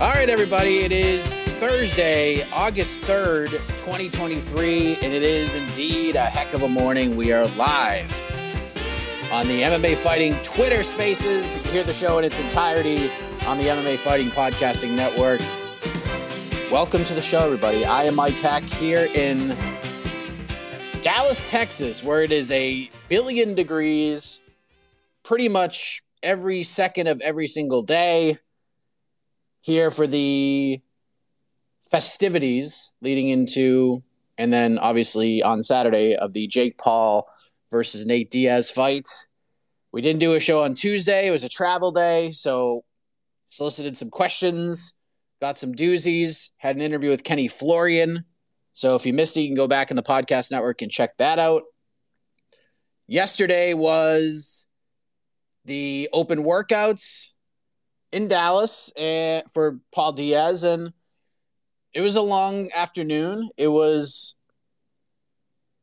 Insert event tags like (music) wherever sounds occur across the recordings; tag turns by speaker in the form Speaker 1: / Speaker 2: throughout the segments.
Speaker 1: Right, everybody. It is Thursday, August 3rd, 2023, and it is indeed a heck of a morning. We are live on the MMA Fighting Twitter Spaces. You can hear the show in its entirety on the MMA Fighting Podcasting Network. Welcome to the show, everybody. I am Mike Heck here in Dallas, Texas, where it is a billion degrees pretty much every second of every single day here for the festivities leading into, and then obviously on Saturday of the Jake Paul versus Nate Diaz fight. We didn't do a show on Tuesday. It was a travel day. So solicited some questions, got some doozies, had an interview with Kenny Florian. So if you missed it, you can go back in the podcast network and check that out. Yesterday was the open workouts in Dallas and, for Paul Diaz, and it was a long afternoon. It was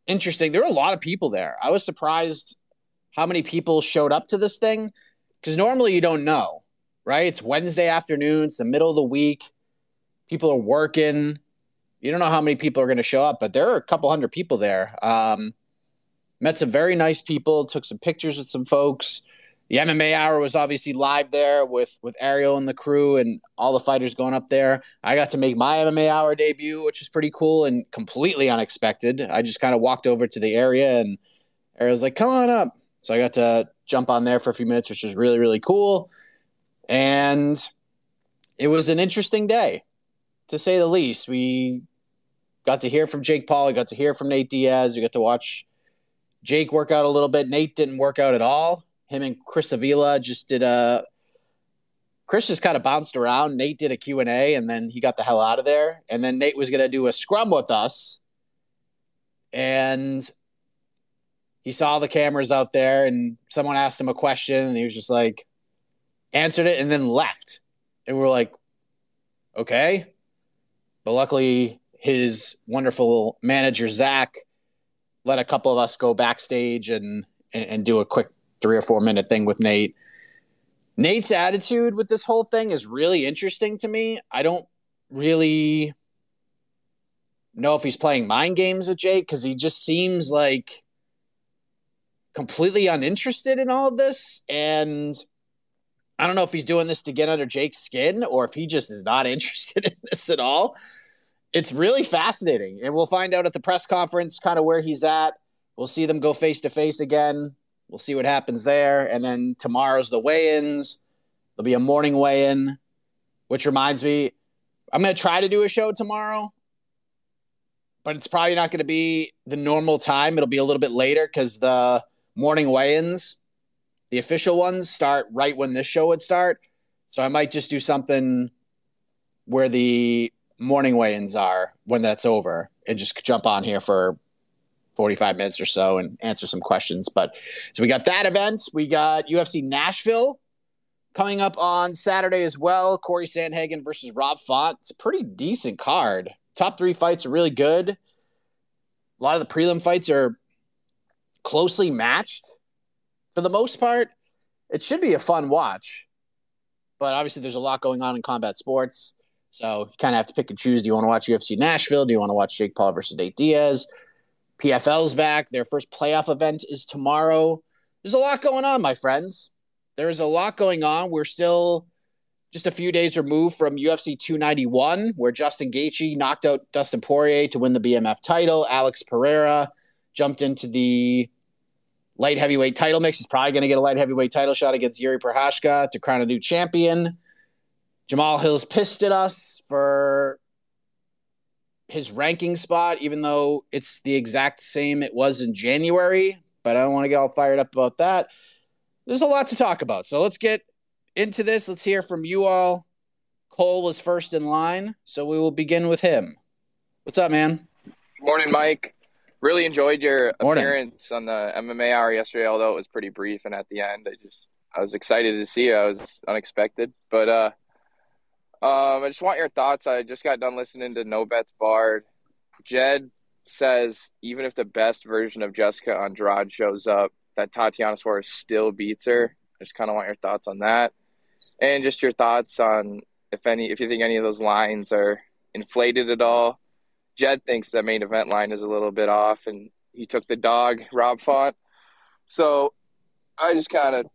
Speaker 1: interesting. There were a lot of people there. I was surprised how many people showed up to this thing because normally you don't know, right? It's Wednesday afternoon, it's the middle of the week. People are working. You don't know how many people are going to show up, but there are a couple hundred people there. Um, met some very nice people, took some pictures with some folks the MMA hour was obviously live there with with Ariel and the crew and all the fighters going up there. I got to make my MMA hour debut, which is pretty cool and completely unexpected. I just kind of walked over to the area and Ariel's like, "Come on up." So I got to jump on there for a few minutes, which was really really cool. And it was an interesting day, to say the least. We got to hear from Jake Paul. We got to hear from Nate Diaz. We got to watch Jake work out a little bit. Nate didn't work out at all him and Chris Avila just did a. Chris just kind of bounced around. Nate did a Q&A and then he got the hell out of there. And then Nate was going to do a scrum with us. And he saw the cameras out there and someone asked him a question and he was just like, answered it and then left. And we we're like, okay. But luckily, his wonderful manager, Zach, let a couple of us go backstage and, and, and do a quick three or four minute thing with Nate. Nate's attitude with this whole thing is really interesting to me. I don't really know if he's playing mind games with Jake because he just seems like completely uninterested in all of this. And I don't know if he's doing this to get under Jake's skin or if he just is not (laughs) interested in this at all. It's really fascinating. And we'll find out at the press conference kind of where he's at. We'll see them go face to face again We'll see what happens there. And then tomorrow's the weigh ins. There'll be a morning weigh in, which reminds me, I'm going to try to do a show tomorrow, but it's probably not going to be the normal time. It'll be a little bit later because the morning weigh ins, the official ones, start right when this show would start. So I might just do something where the morning weigh ins are when that's over and just jump on here for 45 minutes or so and answer some questions. But so we got that event. We got UFC Nashville coming up on Saturday as well. Cory Sandhagen versus Rob Font. It's a pretty decent card. Top three fights are really good. A lot of the prelim fights are closely matched for the most part. It should be a fun watch. But obviously, there's a lot going on in combat sports. So you kind of have to pick and choose. Do you want to watch UFC Nashville? Do you want to watch Jake Paul versus Nate Diaz? PFL's back. Their first playoff event is tomorrow. There's a lot going on, my friends. There's a lot going on. We're still just a few days removed from UFC 291, where Justin Gaethje knocked out Dustin Poirier to win the BMF title. Alex Pereira jumped into the light heavyweight title mix. He's probably going to get a light heavyweight title shot against Jiri Prochazka to crown a new champion. Jamal Hill's pissed at us for his ranking spot, even though it's the exact same it was in January. But I don't want to get all fired up about that. There's a lot to talk about. So let's get into this. Let's hear from you all. Cole was first in line, so we will begin with him. What's up, man?
Speaker 2: Morning, Mike. Really enjoyed your
Speaker 1: Morning.
Speaker 2: appearance on the MMA hour yesterday, although it was pretty brief and at the end I just I was excited to see you. I was unexpected. But uh um, I just want your thoughts. I just got done listening to No Bets Barred. Jed says even if the best version of Jessica Andrade shows up, that Tatiana Suarez still beats her. I just kind of want your thoughts on that, and just your thoughts on if any, if you think any of those lines are inflated at all. Jed thinks that main event line is a little bit off, and he took the dog Rob Font. So I just kind of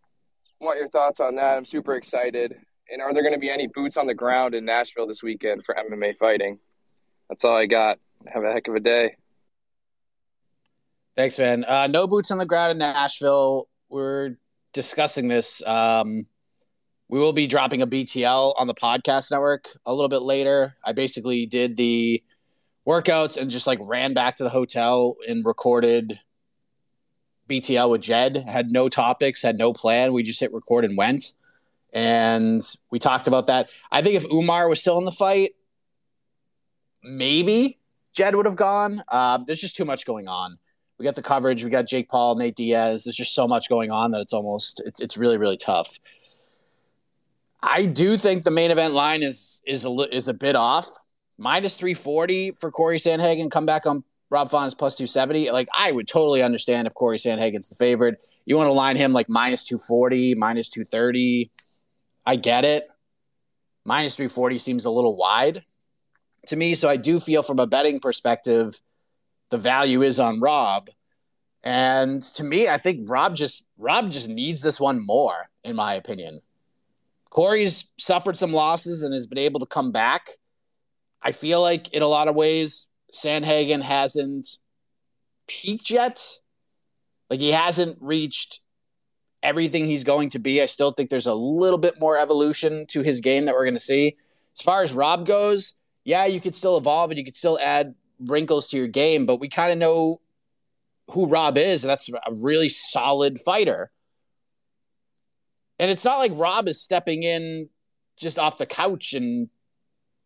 Speaker 2: want your thoughts on that. I'm super excited. And are there going to be any boots on the ground in Nashville this weekend for MMA fighting? That's all I got. Have a heck of a day.
Speaker 1: Thanks, man. Uh, no boots on the ground in Nashville. We're discussing this. Um, we will be dropping a BTL on the podcast network a little bit later. I basically did the workouts and just like ran back to the hotel and recorded BTL with Jed. Had no topics, had no plan. We just hit record and went. And we talked about that. I think if Umar was still in the fight, maybe Jed would have gone. Um, there's just too much going on. We got the coverage. We got Jake Paul, Nate Diaz. There's just so much going on that it's almost it's it's really really tough. I do think the main event line is is a is a bit off. Minus three forty for Cory Sandhagen. Come back on Rob Font plus two seventy. Like I would totally understand if Cory Sandhagen's the favorite. You want to line him like minus two forty, minus two thirty. I get it. Minus three forty seems a little wide to me. So I do feel from a betting perspective, the value is on Rob. And to me, I think Rob just Rob just needs this one more, in my opinion. Cory's suffered some losses and has been able to come back. I feel like in a lot of ways, Sandhagen hasn't peaked yet. Like he hasn't reached everything he's going to be. I still think there's a little bit more evolution to his game that we're going to see. As far as Rob goes, yeah, you could still evolve and you could still add wrinkles to your game, but we kind of know who Rob is. That's a really solid fighter. And it's not like Rob is stepping in just off the couch and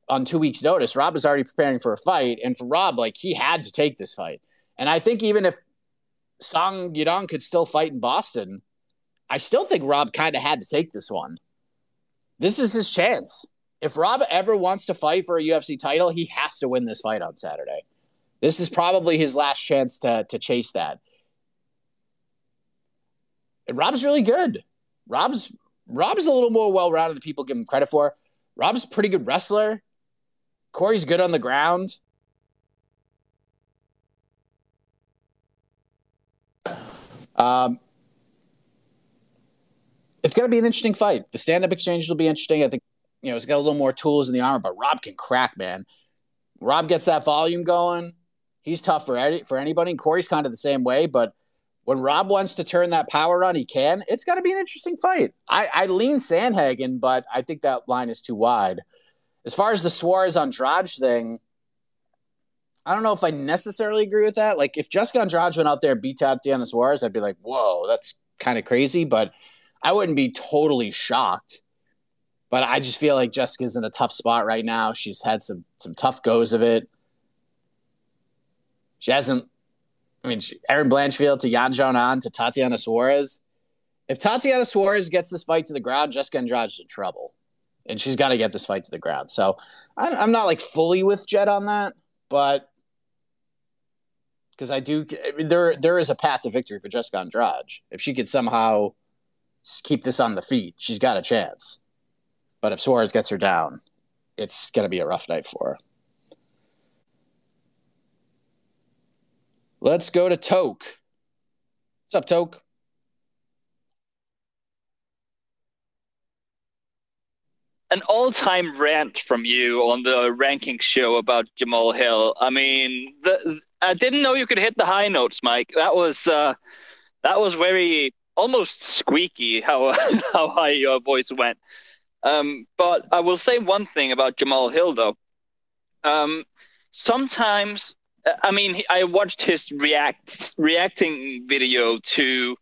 Speaker 1: on two weeks' notice. Rob is already preparing for a fight. And for Rob, like he had to take this fight. And I think even if Song Yadong could still fight in Boston, I still think Rob kind of had to take this one. This is his chance. If Rob ever wants to fight for a UFC title, he has to win this fight on Saturday. This is probably his last chance to to chase that. And Rob's really good. Rob's Rob's a little more well-rounded than people give him credit for. Rob's a pretty good wrestler. Cory's good on the ground. Um, it's going to be an interesting fight. The stand-up exchange will be interesting. I think you know, he's got a little more tools in the armor, but Rob can crack, man. Rob gets that volume going. He's tough for any, for anybody. And Cory's kind of the same way, but when Rob wants to turn that power on, he can. It's got to be an interesting fight. I, I lean Sandhagen, but I think that line is too wide. As far as the Suarez Andrade thing, I don't know if I necessarily agree with that. Like, if Jessica Andrade went out there and beat Tatiana Suarez, I'd be like, whoa, that's kind of crazy. But I wouldn't be totally shocked. But I just feel like Jessica's in a tough spot right now. She's had some some tough goes of it. She hasn't I mean, Erin Blanchfield to Yan Xiaonan to Tatiana Suarez. If Tatiana Suarez gets this fight to the ground, Jessica Andrade's in trouble, and she's got to get this fight to the ground. So I'm not like fully with Jed on that, but because I do, I mean, there there is a path to victory for Jessica Andrade. If she could somehow keep this on the feet, she's got a chance. But if Suarez gets her down, it's going to be a rough night for her. Let's go to Toke. What's up, Toke?
Speaker 3: An all-time rant from you on the ranking show about Jamal Hill. I mean, the, I didn't know you could hit the high notes, Mike. That was uh, that was very almost squeaky how (laughs) how high your voice went. Um, but I will say one thing about Jamal Hill, though. Um, sometimes I mean, I watched his react reacting video to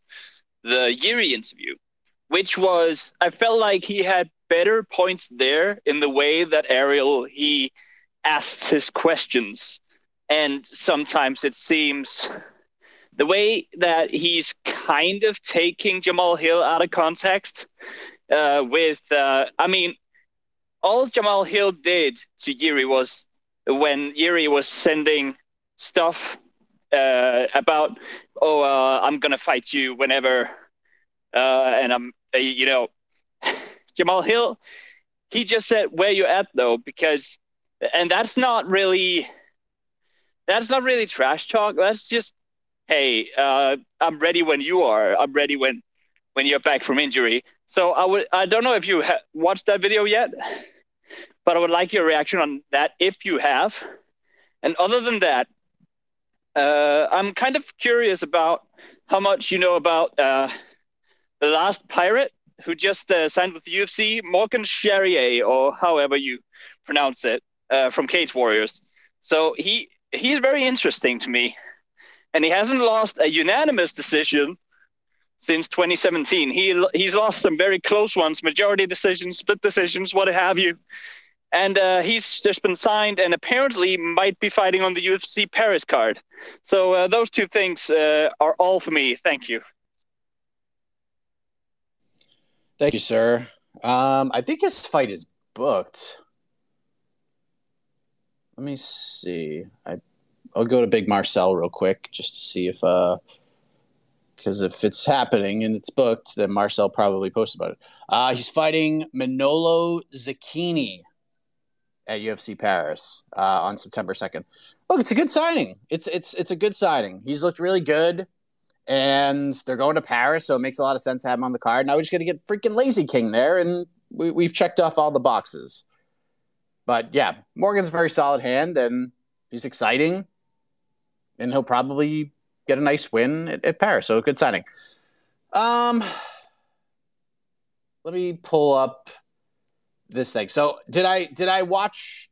Speaker 3: the Jiri interview, which was I felt like he had better points there in the way that Ariel he asks his questions, and sometimes it seems the way that he's kind of taking Jamal Hill out of context. Uh, with, uh, I mean, all Jamal Hill did to Jiri was when Jiri was sending stuff uh, about oh uh, I'm gonna fight you whenever uh, and I'm uh, you know (laughs) Jamal Hill he just said where you at though because and that's not really that's not really trash talk that's just hey uh, I'm ready when you are. I'm ready when when you're back from injury. So I would I don't know if you ha- watched that video yet but I would like your reaction on that if you have. And other than that uh, I'm kind of curious about how much you know about uh, the last pirate who just uh, signed with UFC, Morgan Charrier, or however you pronounce it, uh, from Cage Warriors. So he he's very interesting to me, and he hasn't lost a unanimous decision since 2017. He he's lost some very close ones, majority decisions, split decisions, what have you and uh, he's just been signed and apparently might be fighting on the UFC Paris card. So uh, those two things uh, are all for me. Thank you.
Speaker 1: Thank you, sir. Um, I think his fight is booked. Let me see. I I'll go to Big Marcel real quick just to see if uh because if it's happening and it's booked, then Marcel probably posts about it. Uh, he's fighting Manolo Zecchini at UFC Paris uh, on September second. Look, it's a good signing. It's it's it's a good signing. He's looked really good, and they're going to Paris, so it makes a lot of sense to have him on the card. Now we're just gonna get freaking Lazy King there, and we, we've checked off all the boxes. But yeah, Morgan's a very solid hand, and he's exciting, and he'll probably get a nice win at, at Paris. So a good signing. Um, let me pull up this thing. So did I did I watch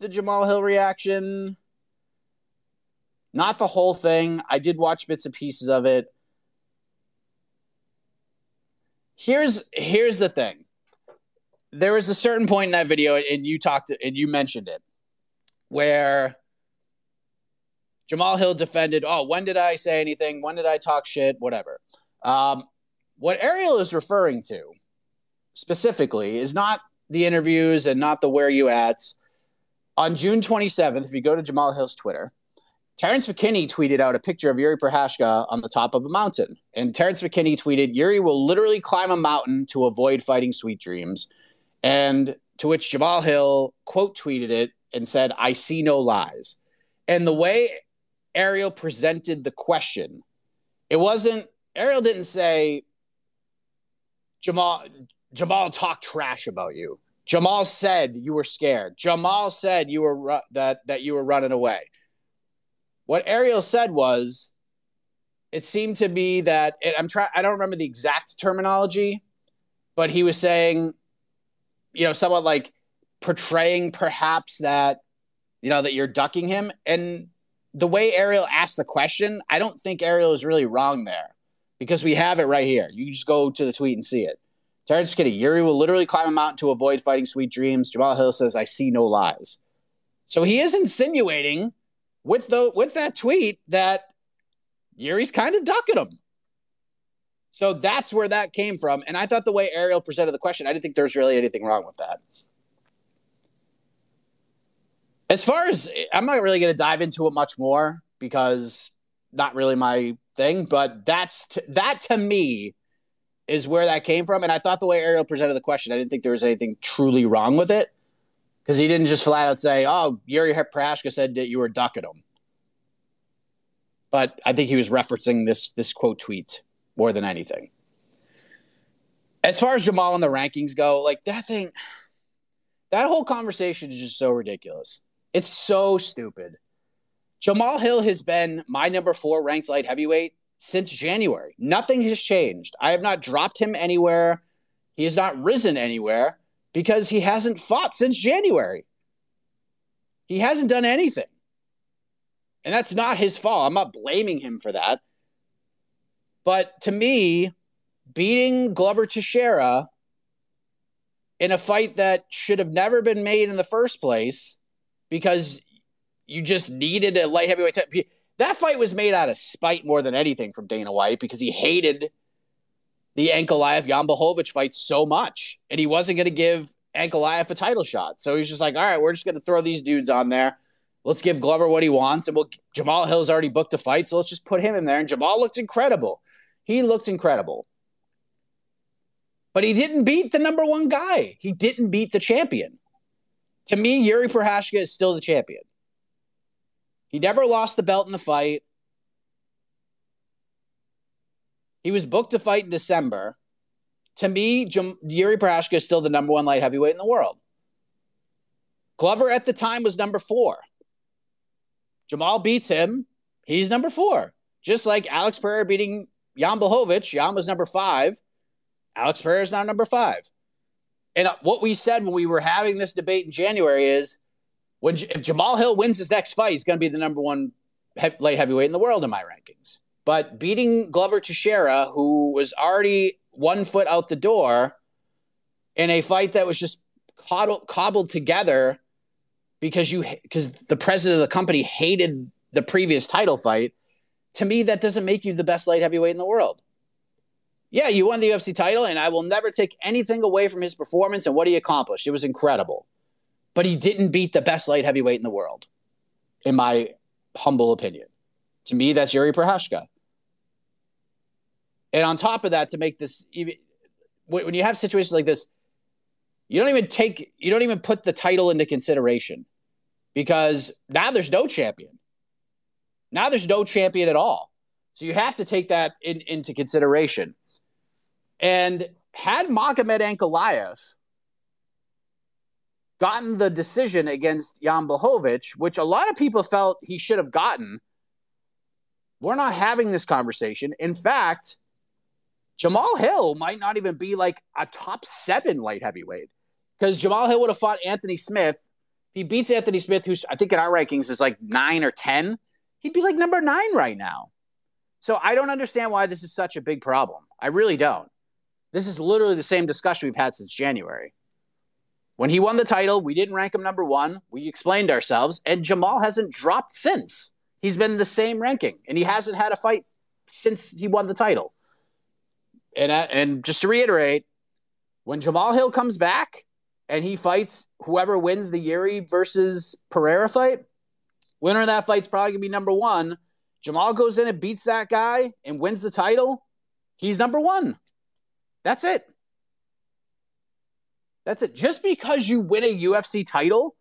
Speaker 1: the Jamal Hill reaction? Not the whole thing. I did watch bits and pieces of it. Here's here's the thing. There was a certain point in that video, and you talked and you mentioned it, where Jamal Hill defended, oh, when did I say anything? When did I talk shit? Whatever. Um, what Ariel is referring to specifically is not the interviews and not the where you at. On June 27th, if you go to Jamal Hill's Twitter, Terrence McKinney tweeted out a picture of Jiri Prochazka on the top of a mountain. And Terrence McKinney tweeted, Jiri will literally climb a mountain to avoid fighting sweet dreams. And to which Jamal Hill quote tweeted it and said, I see no lies. And the way Ariel presented the question, it wasn't, Ariel didn't say, Jamal, Jamal talked trash about you. Jamal said you were scared. Jamal said you were ru- that that you were running away. What Ariel said was it seemed to be that it, I'm trying. I don't remember the exact terminology, but he was saying, you know, somewhat like portraying perhaps that, you know, that you're ducking him. And the way Ariel asked the question, I don't think Ariel is really wrong there because we have it right here. You just go to the tweet and see it. Terrence McKinney, Jiri will literally climb a mountain to avoid fighting sweet dreams. Jamal Hill says, I see no lies. So he is insinuating with the with that tweet that Jiri's kind of ducking him. So that's where that came from. And I thought the way Ariel presented the question, I didn't think there's really anything wrong with that. As far as I'm not really going to dive into it much more because not really my thing, but that's t- that to me is where that came from. And I thought the way Ariel presented the question, I didn't think there was anything truly wrong with it because he didn't just flat out say, "Oh, Jiri Prochazka said that you were ducking him." But I think he was referencing this this quote tweet more than anything. As far as Jamal and the rankings go, like that thing, that whole conversation is just so ridiculous. It's so stupid. Jamal Hill has been my number four ranked light heavyweight since January. Nothing has changed. I have not dropped him anywhere. He has not risen anywhere because he hasn't fought since January. He hasn't done anything. And that's not his fault. I'm not blaming him for that. But to me, beating Glover Teixeira in a fight that should have never been made in the first place because you just needed a light heavyweight. T- that fight was made out of spite more than anything from Dana White because he hated the Ankalaev Jan Blachowicz fight so much, and he wasn't going to give Ankalaev a title shot. So he's just like, all right, we're just going to throw these dudes on there. Let's give Glover what he wants, and we'll, Jamal Hill's already booked a fight, so let's just put him in there. And Jamal looked incredible. He looked incredible. But he didn't beat the number one guy. He didn't beat the champion. To me, Jiri Prochazka is still the champion. He never lost the belt in the fight. He was booked to fight in December. To me, Jiri Prochazka is still the number one light heavyweight in the world. Glover at the time was number four. Jamal beats him. He's number four. Just like Alex Pereira beating Jan Blachowicz. Jan was number five. Alex Pereira is now number five. And uh, what we said when we were having this debate in January is when if Jamal Hill wins his next fight, he's going to be the number one he- light heavyweight in the world in my rankings. But beating Glover Teixeira, who was already one foot out the door in a fight that was just cobbled, cobbled together because you because the president of the company hated the previous title fight. To me, that doesn't make you the best light heavyweight in the world. Yeah, you won the UFC title, and I will never take anything away from his performance and what he accomplished. It was incredible but he didn't beat the best light heavyweight in the world, in my humble opinion. To me, that's Jiri Prochazka. And on top of that, to make this even when you have situations like this, you don't even take you don't even put the title into consideration because now there's no champion. Now there's no champion at all. So you have to take that in, into consideration. And had Magomed Ankalaev gotten the decision against Jan Blachowicz, which a lot of people felt he should have gotten, we're not having this conversation. In fact, Jamal Hill might not even be like a top seven light heavyweight because Jamal Hill would have fought Anthony Smith. If he beats Anthony Smith, who's I think in our rankings is like nine or 10, he'd be like number nine right now. So I don't understand why this is such a big problem. I really don't. This is literally the same discussion we've had since January. When he won the title, we didn't rank him number one. We explained ourselves, and Jamal hasn't dropped since. He's been the same ranking, and he hasn't had a fight since he won the title. And uh, and just to reiterate, when Jamal Hill comes back and he fights whoever wins the Jiri versus Pereira fight, winner of that fight's probably gonna be number one. Jamal goes in and beats that guy and wins the title. He's number one. That's it. That's it. Just because you win a UFC title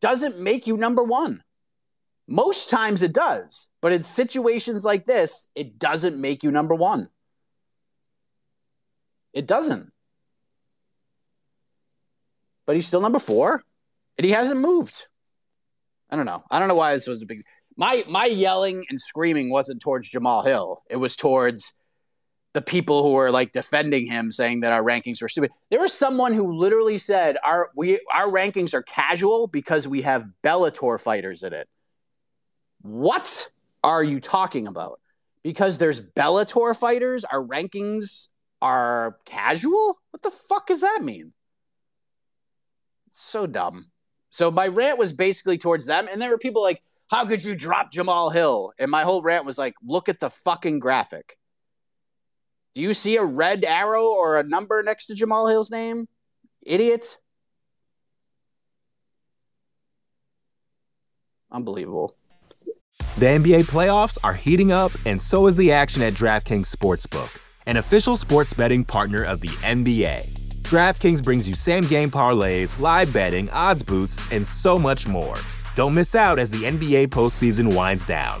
Speaker 1: doesn't make you number one. Most times it does, but in situations like this, it doesn't make you number one. It doesn't. But he's still number four, and he hasn't moved. I don't know. I don't know why this was a big. my my yelling and screaming wasn't towards Jamal Hill. It was towards the people who were like defending him, saying that our rankings were stupid. There was someone who literally said our we our rankings are casual because we have Bellator fighters in it. What are you talking about? Because there's Bellator fighters, our rankings are casual? What the fuck does that mean? So dumb. So my rant was basically towards them, and there were people like, "How could you drop Jamal Hill?" And my whole rant was like, "Look at the fucking graphic. Do you see a red arrow or a number next to Jamal Hill's name, idiot?" Unbelievable.
Speaker 4: The NBA playoffs are heating up, and so is the action at DraftKings Sportsbook, an official sports betting partner of the NBA. DraftKings brings you same game parlays, live betting, odds boosts, and so much more. Don't miss out as the NBA postseason winds down.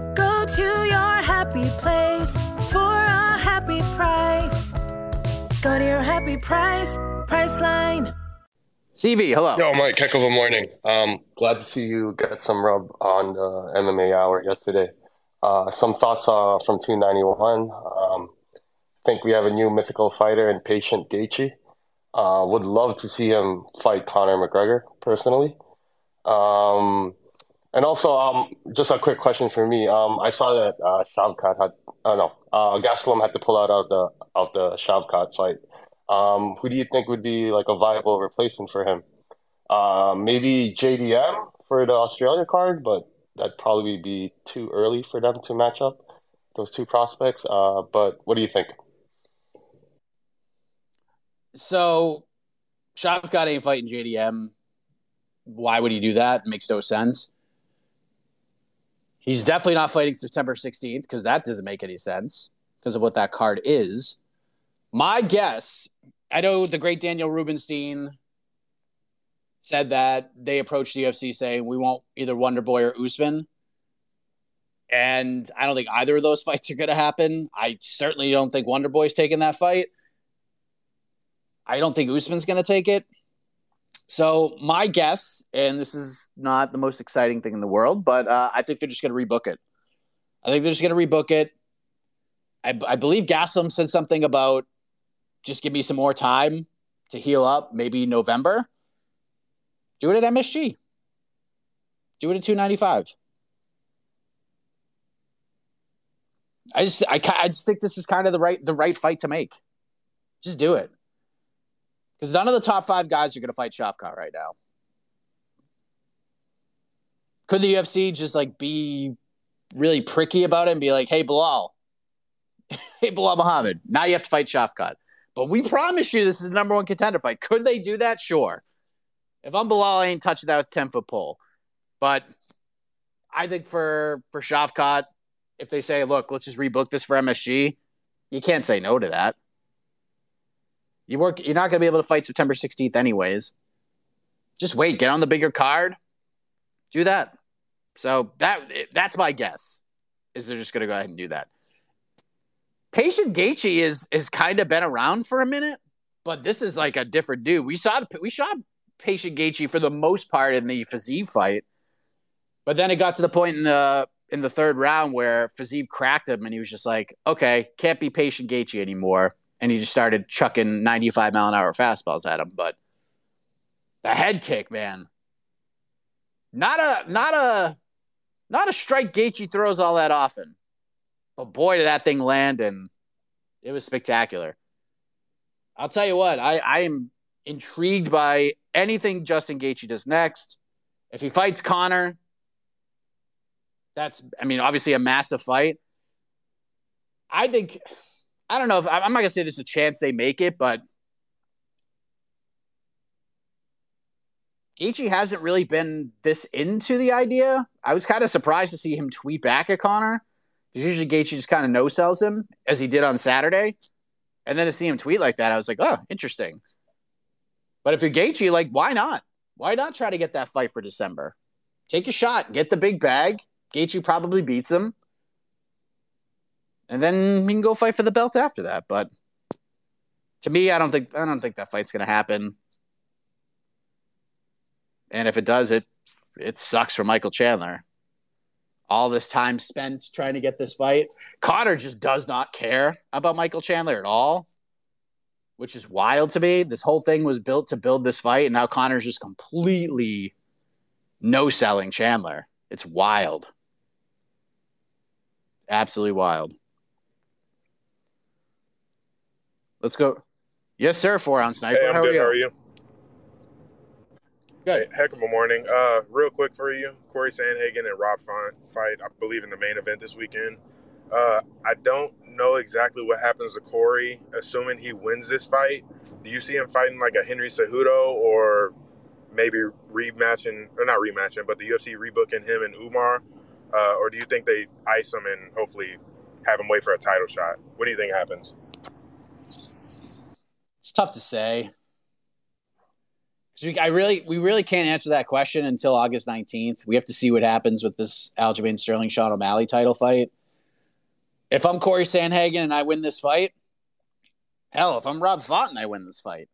Speaker 5: Go to your happy place for a happy price. Go to your happy price, Priceline.
Speaker 1: CV, hello.
Speaker 6: Yo, Mike, heck of a morning. Um, glad to see you get some rub on the MMA hour yesterday. Uh, some thoughts uh, from 291. Um, I think we have a new mythical fighter in Patient Gaethje. Uh, would love to see him fight Conor McGregor personally. Um, and also, um, just a quick question for me. Um, I saw that uh, Shavkat had, uh, no, uh, Gaslam had to pull out of the of the Shavkat fight. Um, who do you think would be like a viable replacement for him? Uh, maybe JDM for the Australia card, but that'd probably be too early for them to match up those two prospects. Uh, but what do you think?
Speaker 1: So, Shavkat ain't fighting JDM. Why would he do that? It makes no sense. He's definitely not fighting September 16th because that doesn't make any sense because of what that card is. My guess, I know the great Daniel Rubenstein said that they approached the UFC saying we want either Wonder Boy or Usman. And I don't think either of those (laughs) fights are going to happen. I certainly don't think Wonder Boy's taking that fight. I don't think Usman's going to take it. So my guess, and this is not the most exciting thing in the world, but uh, I think they're just going to rebook it. I think they're just going to rebook it. I, I believe Gaslam said something about just give me some more time to heal up, maybe November. Do it at MSG. Do it at 295. I just I, I just think this is kind of the right the right fight to make. Just do it. Because none of the top five guys are going to fight Shavkat right now. Could the UFC just like be really pricky about it and be like, "Hey, Belal, (laughs) hey, Belal Muhammad, now you have to fight Shavkat." But we promise you this is the number one contender fight. Could they do that? Sure. If I'm Belal, I ain't touching that with ten foot pole. But I think for for Shavkat, if they say, "Look, let's just rebook this for MSG," you can't say no to that. You work. You're not going to be able to fight September 16th, anyways. Just wait. Get on the bigger card. Do that. So that that's my guess. Is they're just going to go ahead and do that. Patient Gaethje is is kind of been around for a minute, but this is like a different dude. We saw we saw patient Gaethje for the most part in the Fiziev fight, but then it got to the point in the in the third round where Fiziev cracked him, and he was just like, "Okay, can't be patient Gaethje anymore," and he just started chucking 95 mile an hour fastballs at him. But the head kick, man, not a not a not a strike Gaethje throws all that often, but boy, did that thing land, and it was spectacular. I'll tell you what, I, I am intrigued by anything Justin Gaethje does next. If he fights Conor, that's I mean obviously a massive fight. I think I don't know if I'm not gonna say there's a chance they make it, but Gaethje hasn't really been this into the idea. I was kind of surprised to see him tweet back at Conor because usually Gaethje just kind of no sells him as he did on Saturday, and then to see him tweet like that, I was like, oh, interesting. But if you're Gaethje, like, why not? Why not try to get that fight for December? Take a shot, get the big bag. Gaethje probably beats him, and then we can go fight for the belt after that. But to me, I don't think I don't think that fight's going to happen. And if it does, it it sucks for Michael Chandler. All this time spent trying to get this fight. Conor just does not care about Michael Chandler at all, which is wild to me. This whole thing was built to build this fight, and now Conor's just completely no selling Chandler. It's wild. Absolutely wild. Let's go. Yes, sir. Four ounce sniper.
Speaker 7: Hey, I'm
Speaker 1: How
Speaker 7: good.
Speaker 1: are you?
Speaker 7: How are you?
Speaker 1: Good.
Speaker 7: Hey, heck of a morning. Uh, real quick for you, Cory Sandhagen and Rob Font fight. I believe in the main event this weekend. Uh, I don't know exactly what happens to Cory, assuming he wins this fight. Do you see him fighting like a Henry Cejudo or maybe rematching, or not rematching, but the UFC rebooking him and Umar? Uh, or do you think they ice him and hopefully have him wait for a title shot? What do you think happens?
Speaker 1: Tough to say. I really, we really can't answer that question until August nineteenth. We have to see what happens with this Aljamain Sterling Sean O'Malley title fight. If I'm Corey Sandhagen and I win this fight, hell, if I'm Rob Font and I win this fight,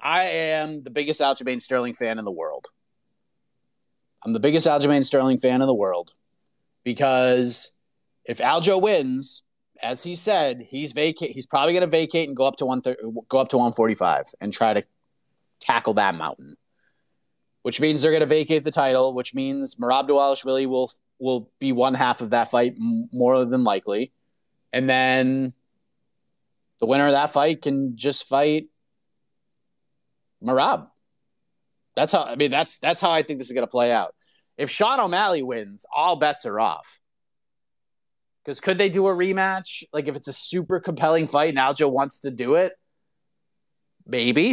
Speaker 1: I am the biggest Aljamain Sterling fan in the world. I'm the biggest Aljamain Sterling fan in the world because if Aljo wins, as he said, he's vacate. He's probably going to vacate and go up to one go up to 145 and try to tackle that mountain. Which means they're going to vacate the title. Which means Merab Dvalishvili will will be one half of that fight more than likely, and then the winner of that fight can just fight Merab. That's how I mean. That's that's how I think this is going to play out. If Sean O'Malley wins, all bets are off. Because could they do a rematch? Like if it's a super compelling fight and Aljo wants to do it, maybe.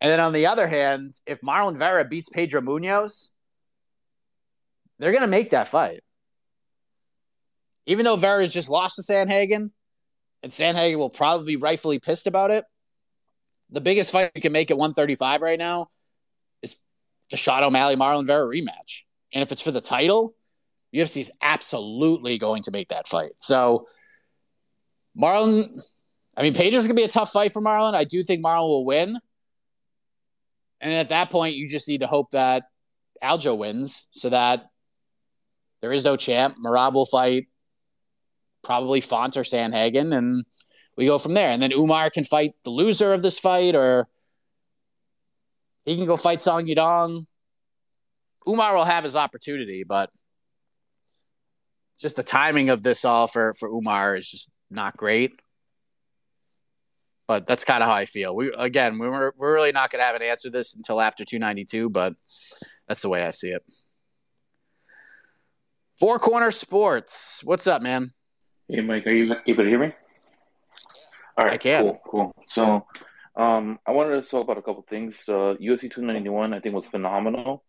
Speaker 1: And then on the other hand, if Marlon Vera beats Pedro Munhoz, they're to make that fight. Even though Vera's just lost to Sandhagen, and Sandhagen will probably be rightfully pissed about it, the biggest fight you can make at 135 right now is the Sean O'Malley Marlon Vera rematch. And if it's for the title, UFC is absolutely going to make that fight. So Marlon, I mean, Pedro's going to be a tough fight for Marlon. I do think Marlon will win. And at that point, you just need to hope that Aljo wins so that there is no champ. Merab will fight probably Font or Sandhagen, and we go from there. And then Umar can fight the loser of this fight, or he can go fight Song Yadong. Umar will have his opportunity, but just the timing of this all for, for Umar is just not great. But that's kind of how I feel. We again, we we're we're really not going to have an answer to this until after 292, but that's the way I see it. Four Corner Sports. What's up, man?
Speaker 8: Hey, Mike, are you able to hear me? All right,
Speaker 1: I can.
Speaker 8: Cool, cool. So, um, I wanted to talk about a couple things. Uh, UFC 291, I think, was phenomenal.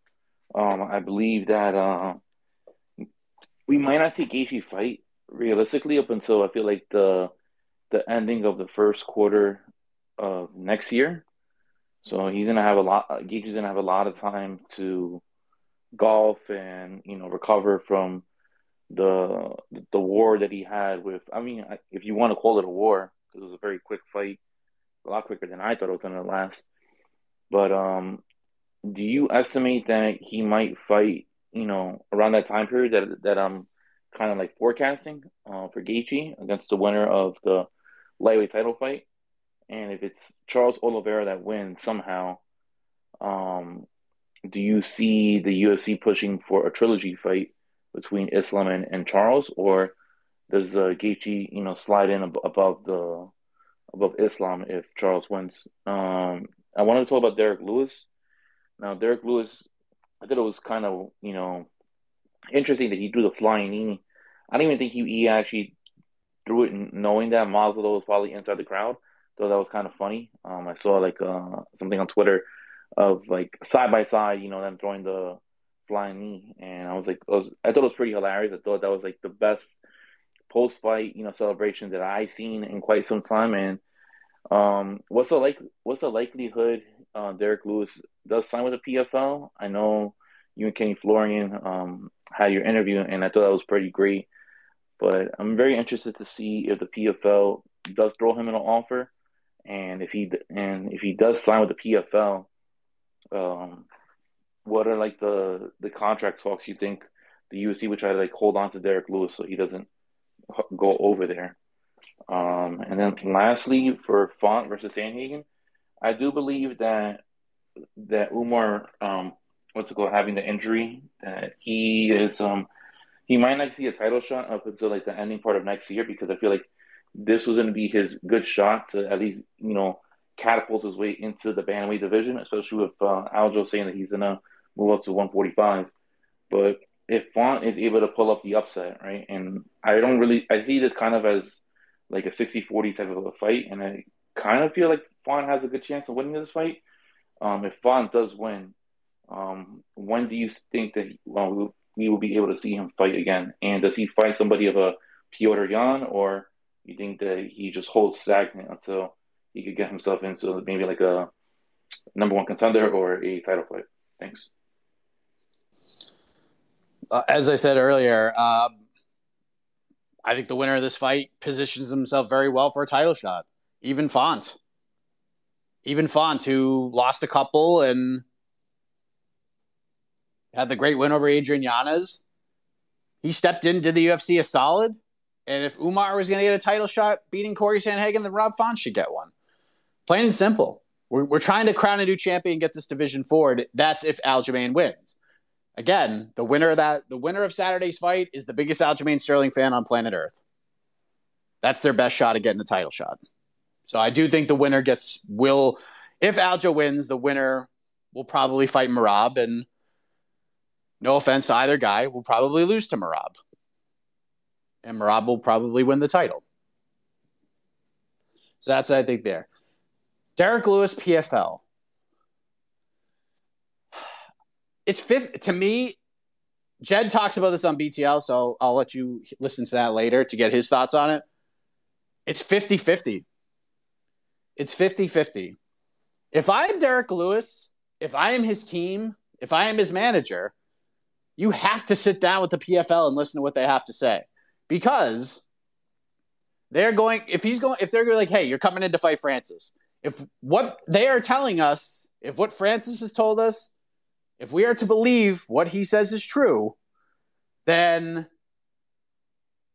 Speaker 8: Um, I believe that uh, we might not see Gaethje fight realistically up until I feel like the the ending of the first quarter of next year. So he's gonna have a lot. Gaethje's gonna have a lot of time to golf and you know recover from the the war that he had with. I mean, if you want to call it a war, because it was a very quick fight, a lot quicker than I thought it was gonna last. But um, do you estimate that he might fight? You know, around that time period that that I'm kind of like forecasting uh, for Gaethje against the winner of the lightweight title fight. And if it's Charles Oliveira that wins somehow, um, do you see the UFC pushing for a trilogy fight between Islam and, and Charles, or does uh, Gaethje, you know, slide in ab- above the above Islam if Charles wins? Um, I wanted to talk about Derrick Lewis. Now, Derrick Lewis, I thought it was kind of, you know, interesting that he threw the flying knee. I don't even think he, he actually threw it knowing that Masvidal was probably inside the crowd. So that was kind of funny. Um, I saw like uh, something on Twitter of like side by side, you know, them throwing the flying knee, and I was like, I, was, I thought it was pretty hilarious. I thought that was like the best post fight, you know, celebration that I've seen in quite some time. And um, what's the like? What's the likelihood uh, Derrick Lewis does sign with the PFL? I know you and Kenny Florian um, had your interview, and I thought that was pretty great. But I'm very interested to see if the PFL does throw him an offer, and if he and if he does sign with the PFL, um, what are like the the contract talks you think the UFC would try to like hold on to Derrick Lewis so he doesn't go over there? Um, and then lastly, for Font versus Sandhagen, I do believe that that Umar, um, what's it called, having the injury, that he is um he might not see a title shot up until like the ending part of next year because I feel like this was going to be his good shot to at least you know catapult his way into the bantamweight division, especially with uh, Aljo saying that he's going to move up to 145. But if Font is able to pull up the upset, right, and I don't really, I see this kind of as like a 60-40 type of a fight, and I kind of feel like Font has a good chance of winning this fight. Um, if Font does win, um, when do you think that well, we will be able to see him fight again? And does he fight somebody of a Petr Yan, or you think that he just holds stagnant until he could get himself into maybe like a number one contender or a title fight? Thanks.
Speaker 1: Uh, as I said earlier, uh, I think the winner of this fight positions himself very well for a title shot. Even Font. Even Font, who lost a couple and had the great win over Adrian Yanez. He stepped into the UFC a solid. And if Umar was going to get a title shot beating Cory Sandhagen, then Rob Font should get one. Plain and simple. We're, we're trying to crown a new champion and get this division forward. That's if Aljamain wins. Again, the winner of that, the winner of Saturday's fight is the biggest Aljamain Sterling fan on planet Earth. That's their best shot at getting the title shot. So I do think the winner gets will if Aljo wins, the winner will probably fight Merab, and no offense to either guy, will probably lose to Merab, And Merab will probably win the title. So that's what I think there. Derrick Lewis PFL. It's fifth to me. Jed talks about this on BTL, so I'll let you listen to that later to get his thoughts on it. It's 50 50. It's 50 50. If I'm Derrick Lewis, if I am his team, if I am his manager, you have to sit down with the PFL and listen to what they have to say because they're going if he's going if they're going like hey you're coming in to fight Francis if what they are telling us if what Francis has told us if we are to believe what he says is true then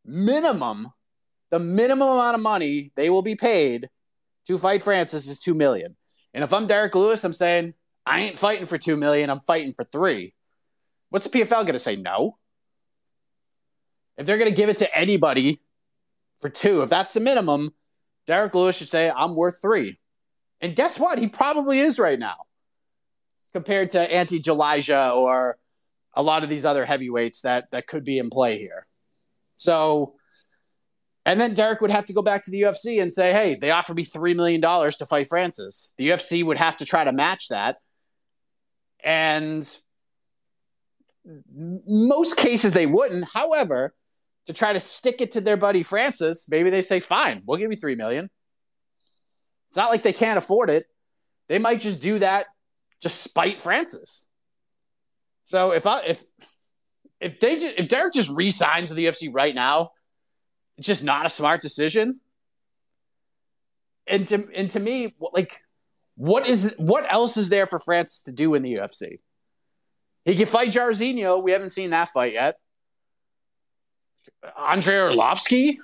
Speaker 1: minimum the minimum amount of money they will be paid to fight Francis is 2 million and if I'm Derrick Lewis I'm saying I ain't fighting for 2 million I'm fighting for 3 What's the PFL to say? No. If they're to give it to anybody for two, if that's the minimum, Derrick Lewis should say, I'm worth three. And guess what? He probably is right now compared to Ante Delija or a lot of these other heavyweights that, that could be in play here. So, and then Derrick would have to go back to the UFC and say, hey, they offered me $3 million to fight Francis. The UFC would have to try to match that. And most cases they wouldn't. However, to try to stick it to their buddy Francis, maybe they say, fine, we'll give you 3 million. It's not like they can't afford it. They might just do that just spite Francis. So if I if if they just, if Derrick just resigns with the UFC right now, it's just not a smart decision. And to and to me, like, What is what else is there for Francis to do in the UFC? He can fight Jairzinho. We haven't seen that fight yet. Andrei Arlovsky.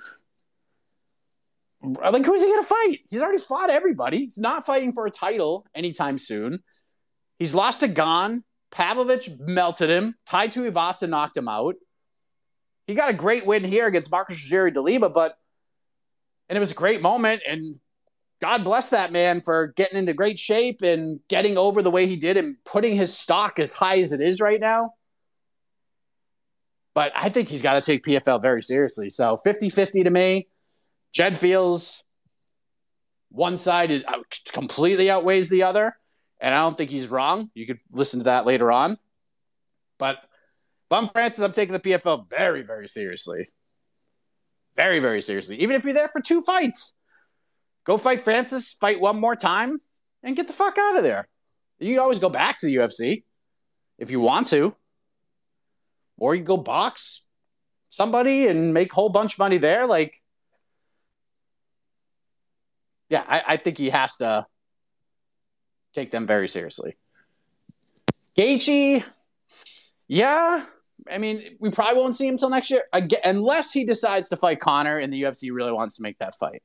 Speaker 1: Like, who's he going to fight? He's already fought everybody. He's not fighting for a title anytime soon. He's lost to Gane. Pavlovich melted him. Tai Tuivasa knocked him out. He got a great win here against Marcos Rogério de Lima, but and it was a great moment. And God bless that man for getting into great shape and getting over the way he did and putting his stock as high as it is right now. But I think he's got to take PFL very seriously. So 50 50 to me. Jed feels one side uh, completely outweighs the other. And I don't think he's wrong. You could listen to that later on. But if I'm Francis, I'm taking the PFL very, very seriously. Very, very seriously. Even if you're there for two fights, go fight Francis, fight one more time, and get the fuck out of there. You can always go back to the UFC if you want to. Or you go box somebody and make a whole bunch of money there. Like, yeah, I, I think he has to take them very seriously. Gaethje, yeah, I mean, we probably won't see him until next year, again, unless he decides to fight Conor and the UFC really wants to make that fight.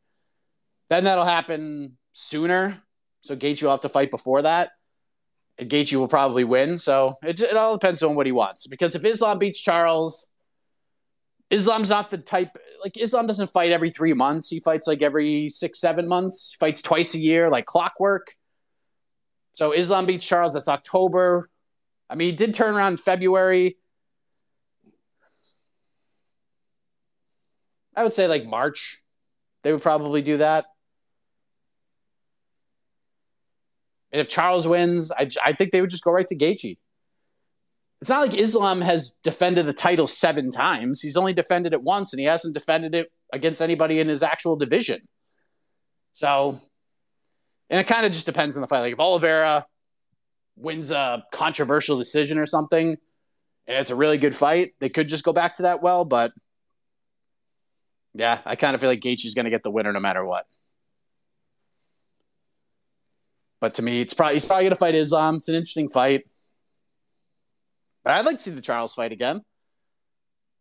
Speaker 1: Then that'll happen sooner. So Gaethje will have to fight before that. Gaethje will probably win. So it, it all depends on what he wants. Because if Islam beats Charles, Islam's not the type like Islam doesn't fight every three months. He fights like every six, seven months. He fights twice a year, like clockwork. So Islam beats Charles. That's October. I mean, he did turn around in February. I would say like March. They would probably do that. And if Charles wins, I, I think they would just go right to Gaethje. It's not like Islam has defended the title seven times. He's only defended it once, and he hasn't defended it against anybody in his actual division. So and it kind of just depends on the fight. Like if Oliveira wins a controversial decision or something, and it's a really good fight, they could just go back to that well. But yeah, I kind of feel like Gaethje's going to get the winner no matter what. But to me, it's probably he's probably going to fight Islam. It's an interesting fight. But I'd like to see the Charles fight again.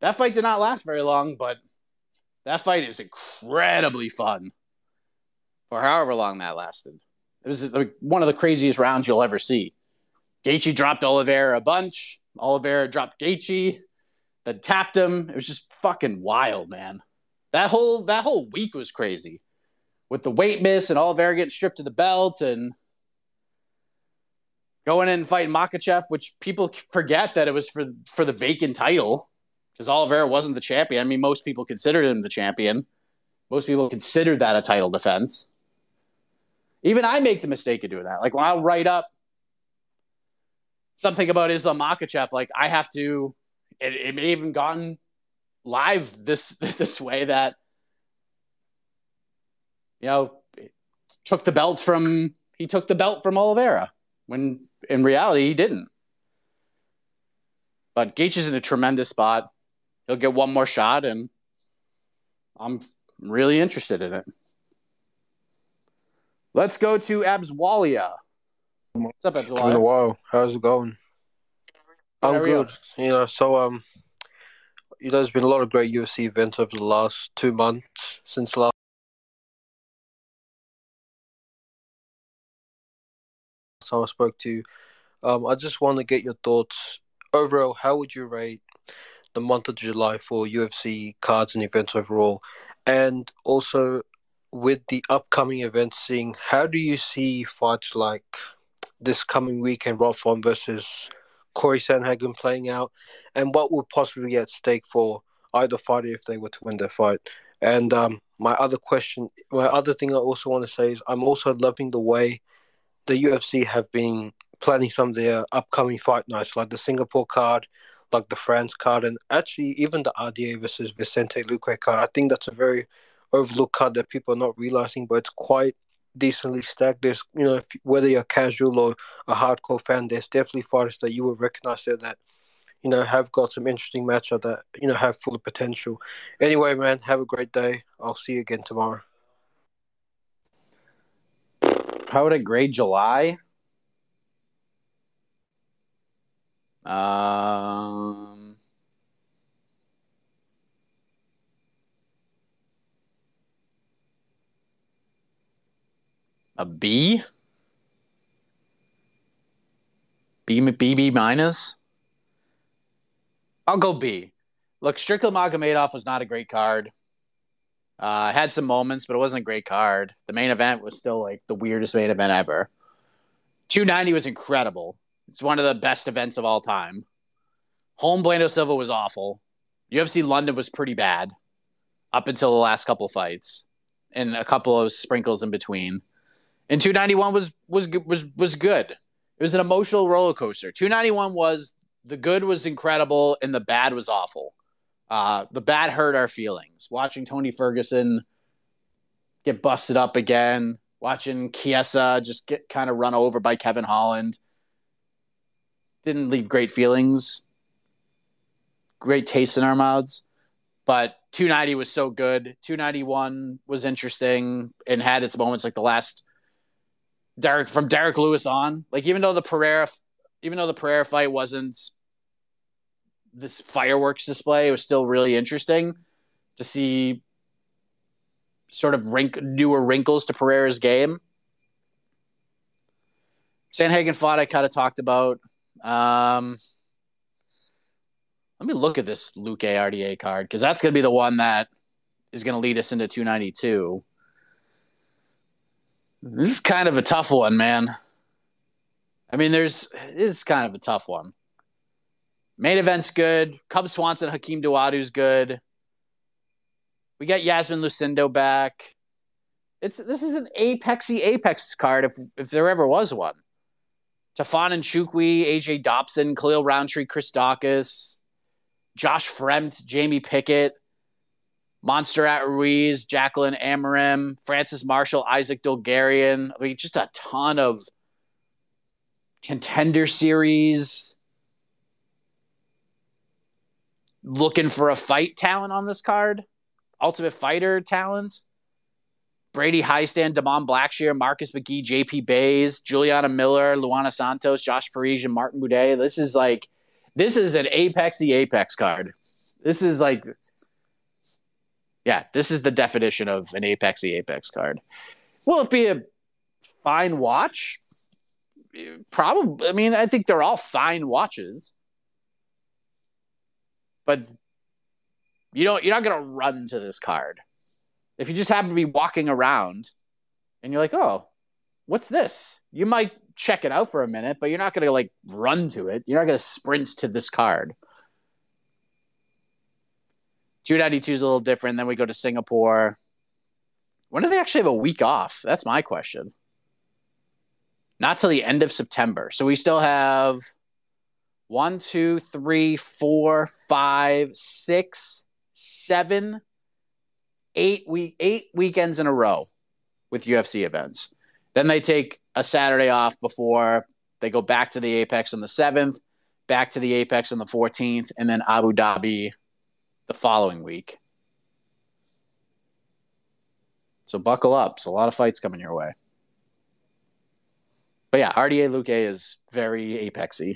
Speaker 1: That fight did not last very long, but that fight is incredibly fun for however long that lasted. It was one of the craziest rounds you'll ever see. Gaethje dropped Oliveira a bunch. Oliveira dropped Gaethje, then tapped him. It was just fucking wild, man. That whole that whole week was crazy, with the weight miss and all. Getting stripped of the belt and going in and fighting Makhachev, which people forget that it was for for the vacant title because Oliveira wasn't the champion. I mean, most people considered him the champion. Most people considered that a title defense. Even I make the mistake of doing that. Like when I'll write up something about Islam Makhachev, like I have to. It, it may even gotten live this (laughs) this way that you know took the belt from he took the belt from Oliveira when in reality he didn't. But Gage is in a tremendous spot. He'll get one more shot, and I'm really interested in it. Let's go to Abswalia. What's up, Abswalia?
Speaker 9: It's been a while. How's it going? I'm good. You? you know, so um, you know, there's been a lot of great UFC events over the last two months since last. So I spoke to. Um, I just want to get your thoughts overall. How would you rate the month of July for UFC cards and events overall? And also, with the upcoming events, seeing how do you see fights like this coming weekend, Rob Font versus Cory Sandhagen playing out, and what would possibly be at stake for either fighter if they were to win their fight? And um, my other question, my other thing I also want to say is I'm also loving the way the UFC have been planning some of their upcoming fight nights, like the Singapore card, like the France card, and actually even the RDA versus Vicente Luque card. I think that's a very overlooked card that people are not realizing, but it's quite decently stacked. There's, you know, if, whether you're casual or a hardcore fan, there's definitely fighters that you will recognize there that, you know, have got some interesting matchup that, you know, have full potential. Anyway, man, have a great day. I'll see you again tomorrow.
Speaker 1: how would I grade July? Um, a B. B B B minus. I'll go B. Look, Strickland Magomedov was not a great card. Uh, had some moments, but it wasn't a great card. The main event was still like the weirdest main event ever. 290 was incredible. It's one of the best events of all time. Holm Blando Silva was awful. UFC London was pretty bad up until the last couple fights and a couple of sprinkles in between. And 291 was was was was good. It was an emotional roller coaster. 291 was the good was incredible and the bad was awful. Uh, the bad hurt our feelings. Watching Tony Ferguson get busted up again, watching Chiesa just get kind of run over by Kevin Holland didn't leave great feelings, great taste in our mouths. But 290 was so good. 291 was interesting and had its moments like the last Derrick from Derrick Lewis on. Like even though the Pereira even though the Pereira fight wasn't this fireworks display, it was still really interesting to see sort of rink, newer wrinkles to Pereira's game. Sandhagen fought I kind of talked about. Um, let me look at this Luque RDA card because that's going to be the one that is going to lead us into 292. This is kind of a tough one, man. I mean, there's it's kind of a tough one. Main event's good. Cub Swanson, Hakeem Dawodu's good. We got Yasmin Lucindo back. It's this is an apexy apex card if if there ever was one. Tafon and Nchukwi, AJ Dobson, Khalil Rountree, Chris Daukaus, Josh Fremd, Jamie Pickett, Montserrat Ruiz, Jacqueline Amorim, Francis Marshall, Isaac Dulgarian. I mean, just a ton of contender series. Looking for a fight talent on this card, Ultimate Fighter talent. Brady Hiestand, Damon Blackshear, Marcus McGhee, JP Bays, Juliana Miller, Luana Santos, Josh Parisian, Martin Buday. This is like, this is an Apex the Apex card. This is like, yeah, this is the definition of an apexy Apex card. Will it be a fine watch? Probably. I mean, I think they're all fine watches, but you don't. You're not to run to this card. If you just happen to be walking around and you're like, oh, what's this? You might check it out for a minute, but you're not to like run to it. You're not to sprint to this card. 292 is a little different. Then we go to Singapore. When do they actually have a week off? That's my question. Not till the end of September. So we still have one, two, three, four, five, six, seven, eight week eight weekends in a row with UFC events. Then they take a Saturday off before they go back to the Apex on the seventh, back to the Apex on the fourteenth, and then Abu Dhabi the following week. So buckle up. It's a lot of fights coming your way. But yeah, RDA Luque is very apexy.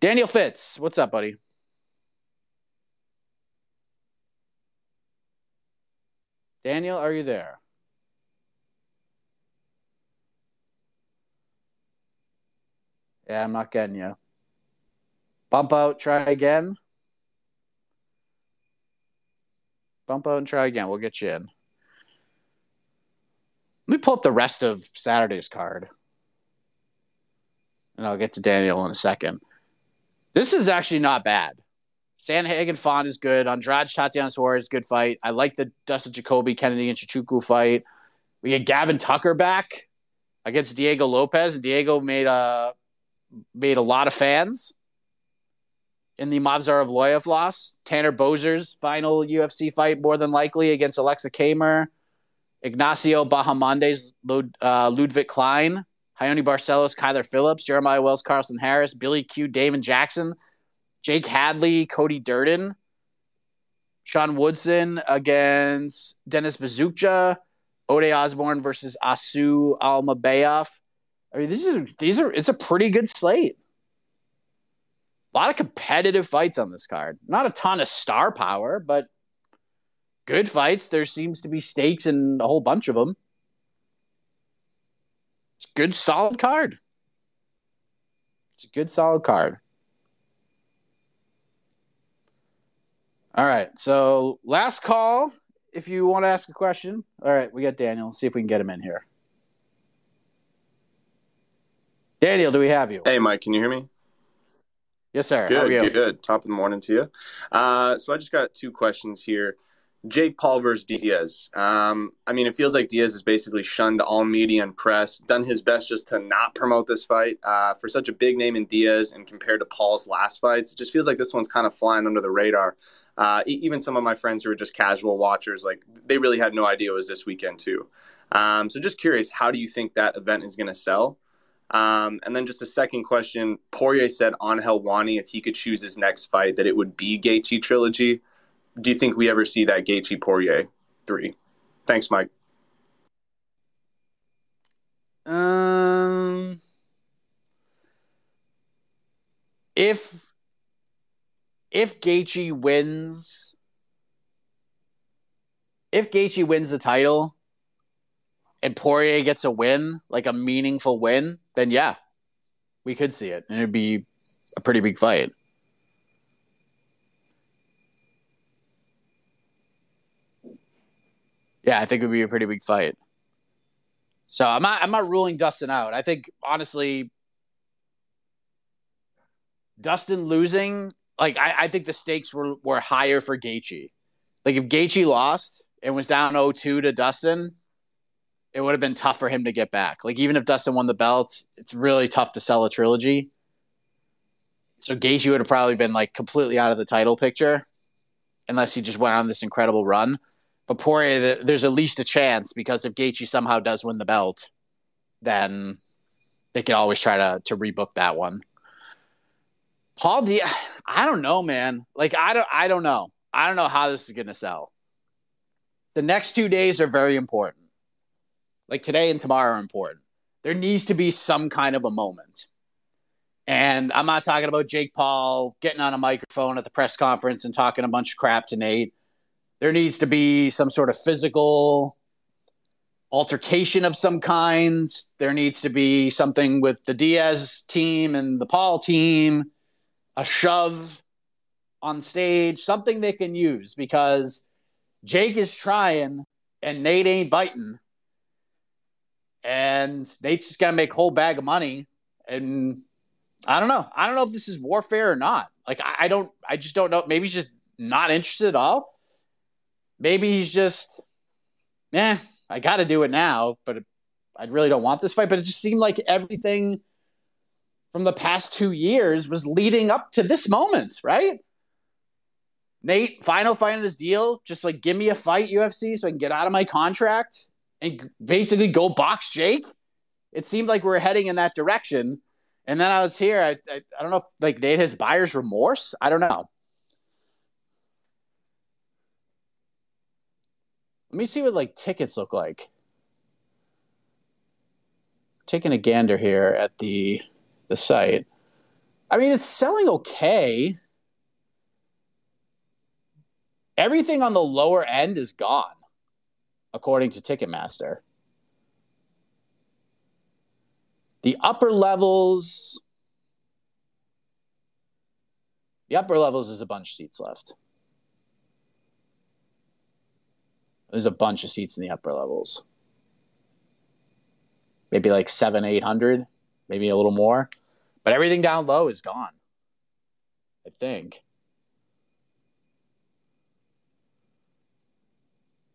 Speaker 1: Daniel Fitz, what's up, buddy? Daniel, are you there? Yeah, I'm not getting you. Bump out, try again. Bump out and try again. We'll get you in. Let me pull up the rest of Saturday's card. And I'll get to Daniel in a second. This is actually not bad. Sandhagen Font is good. Andrade Tatiana Suarez, good fight. I like the Dustin Jacoby, Kennedy, and Nzechukwu fight. We get Gavin Tucker back against Diego Lopez. Diego made a made a lot of fans in the Movsar Evloev loss. Tanner Boser's final UFC fight, more than likely, against Aleksa Camur. Ignacio Bahamondes, Lud, uh, Ludwig Klein, Raoni Barcelos, Kyler Phillips, Jeremiah Wells, Carlston Harris, Billy Q, Damon Jackson, Jake Hadley, Cody Durden, Sean Woodson against Dennis Buzukja, Ode Osborne versus Asu Almabayev. I mean, these are these are it's a pretty good slate. A lot of competitive fights on this card. Not a ton of star power, but good fights. There seems to be stakes in a whole bunch of them. Good, solid card. It's a good, solid card. All right. So, last call if you want to ask a question. All right. We got Daniel. Let's see if we can get him in here. Daniel, do we have you?
Speaker 10: Hey, Mike, can you hear me?
Speaker 1: Yes, sir.
Speaker 10: Good,
Speaker 1: How are you?
Speaker 10: good, good. Top of the morning to you. Uh, so I just got two questions here. Jake Paul versus Diaz. Um, I mean, it feels like Diaz has basically shunned all media and press, done his best just to not promote this fight. Uh, for such a big name in Diaz and compared to Paul's last fights, it just feels like this one's kind of flying under the radar. Uh, e- even some of my friends who are just casual watchers, like they really had no idea it was this weekend too. Um, so just curious, how do you think that event is going to sell? Um, and then just a second question: Poirier said on Helwani if he could choose his next fight that it would be Gaethje trilogy. Do you think we ever see that Gaethje Poirier three? Thanks, Mike.
Speaker 1: Um, if if Gaethje wins, if Gaethje wins the title, and Poirier gets a win, like a meaningful win, then yeah, we could see it, and it'd be a pretty big fight. Yeah, I think it would be a pretty big fight. So I'm not I'm not ruling Dustin out. I think honestly, Dustin losing, like I, I think the stakes were, were higher for Gaethje. Like if Gaethje lost and was down 0-2 to Dustin, it would have been tough for him to get back. Like even if Dustin won the belt, it's really tough to sell a trilogy. So Gaethje would have probably been like completely out of the title picture, unless he just went on this incredible run. But Poirier, there's at least a chance because if Gaethje somehow does win the belt, then they can always try to to rebook that one. Paul D, I don't know, man. Like I don't, I don't know. I don't know how this is to sell. The next two days are very important. Like today and tomorrow are important. There needs to be some kind of a moment. And I'm not talking about Jake Paul getting on a microphone at the press conference and talking a bunch of crap to Nate. There needs to be some sort of physical altercation of some kind. There needs to be something with the Diaz team and the Paul team, a shove on stage, something they can use because Jake is trying and Nate ain't biting. And Nate's just to make a whole bag of money. And I don't know. I don't know if this is warfare or not. Like, I, I don't, I just don't know. Maybe he's just not interested at all. Maybe he's just, eh, I got to do it now, but I really don't want this fight. But it just seemed like everything from the past two years was leading up to this moment, right? Nate, final fight in this deal, just like give me a fight, UFC, so I can get out of my contract and basically go box Jake. It seemed like we are heading in that direction. And then I was here. I, I, I don't know if like Nate has buyer's remorse. I don't know. Let me see what like tickets look like. Taking a gander here at the the site. I mean, it's selling okay. Everything on the lower end is gone, according to Ticketmaster. The upper levels, the upper levels is a bunch of seats left. There's a bunch of seats in the upper levels. Maybe like seven, eight hundred, maybe a little more. But everything down low is gone. I think.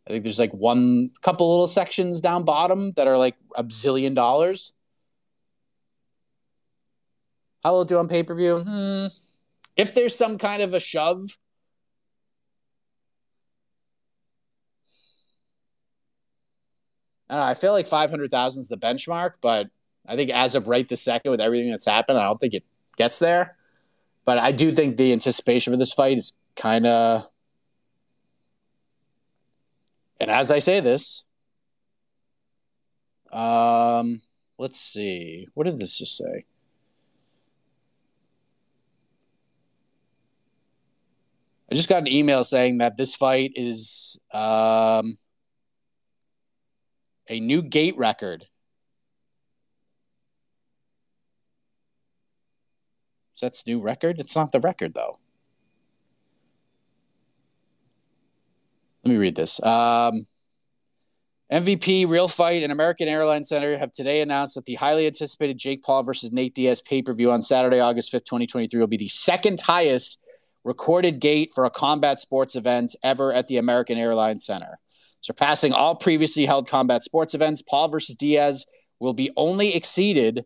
Speaker 1: I think there's like one couple little sections down bottom that are like a zillion dollars. How will it do on pay per view? Hmm. If there's some kind of a shove, I, know, I feel like 500,000 is the benchmark, but I think as of right this second, with everything that's happened, I don't think it gets there. But I do think the anticipation for this fight is kind of. And as I say this, um, let's see. What did this just say? I just got an email saying that this fight is um, a new gate record. That's new record. It's not the record though. Let me read this. Um, MVP, Real Fight, and American Airlines Center have today announced that the highly anticipated Jake Paul versus Nate Diaz pay per view on Saturday, August 5th, 2023, will be the second highest recorded gate for a combat sports event ever at the American Airlines Center. Surpassing all previously held combat sports events, Paul versus Diaz will be only exceeded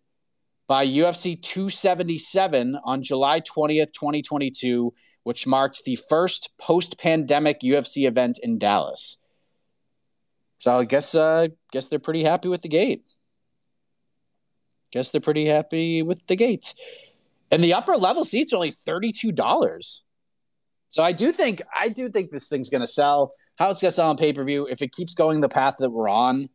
Speaker 1: by UFC 277 on July 20th, 2022, which marked the first post pandemic UFC event in Dallas. So I guess uh guess they're pretty happy with the gate. Guess they're pretty happy with the gate. And the upper level seats are only $32. So I do think I do think this thing's going to sell. How it's going to sell on pay per view if it keeps going the path that we're on.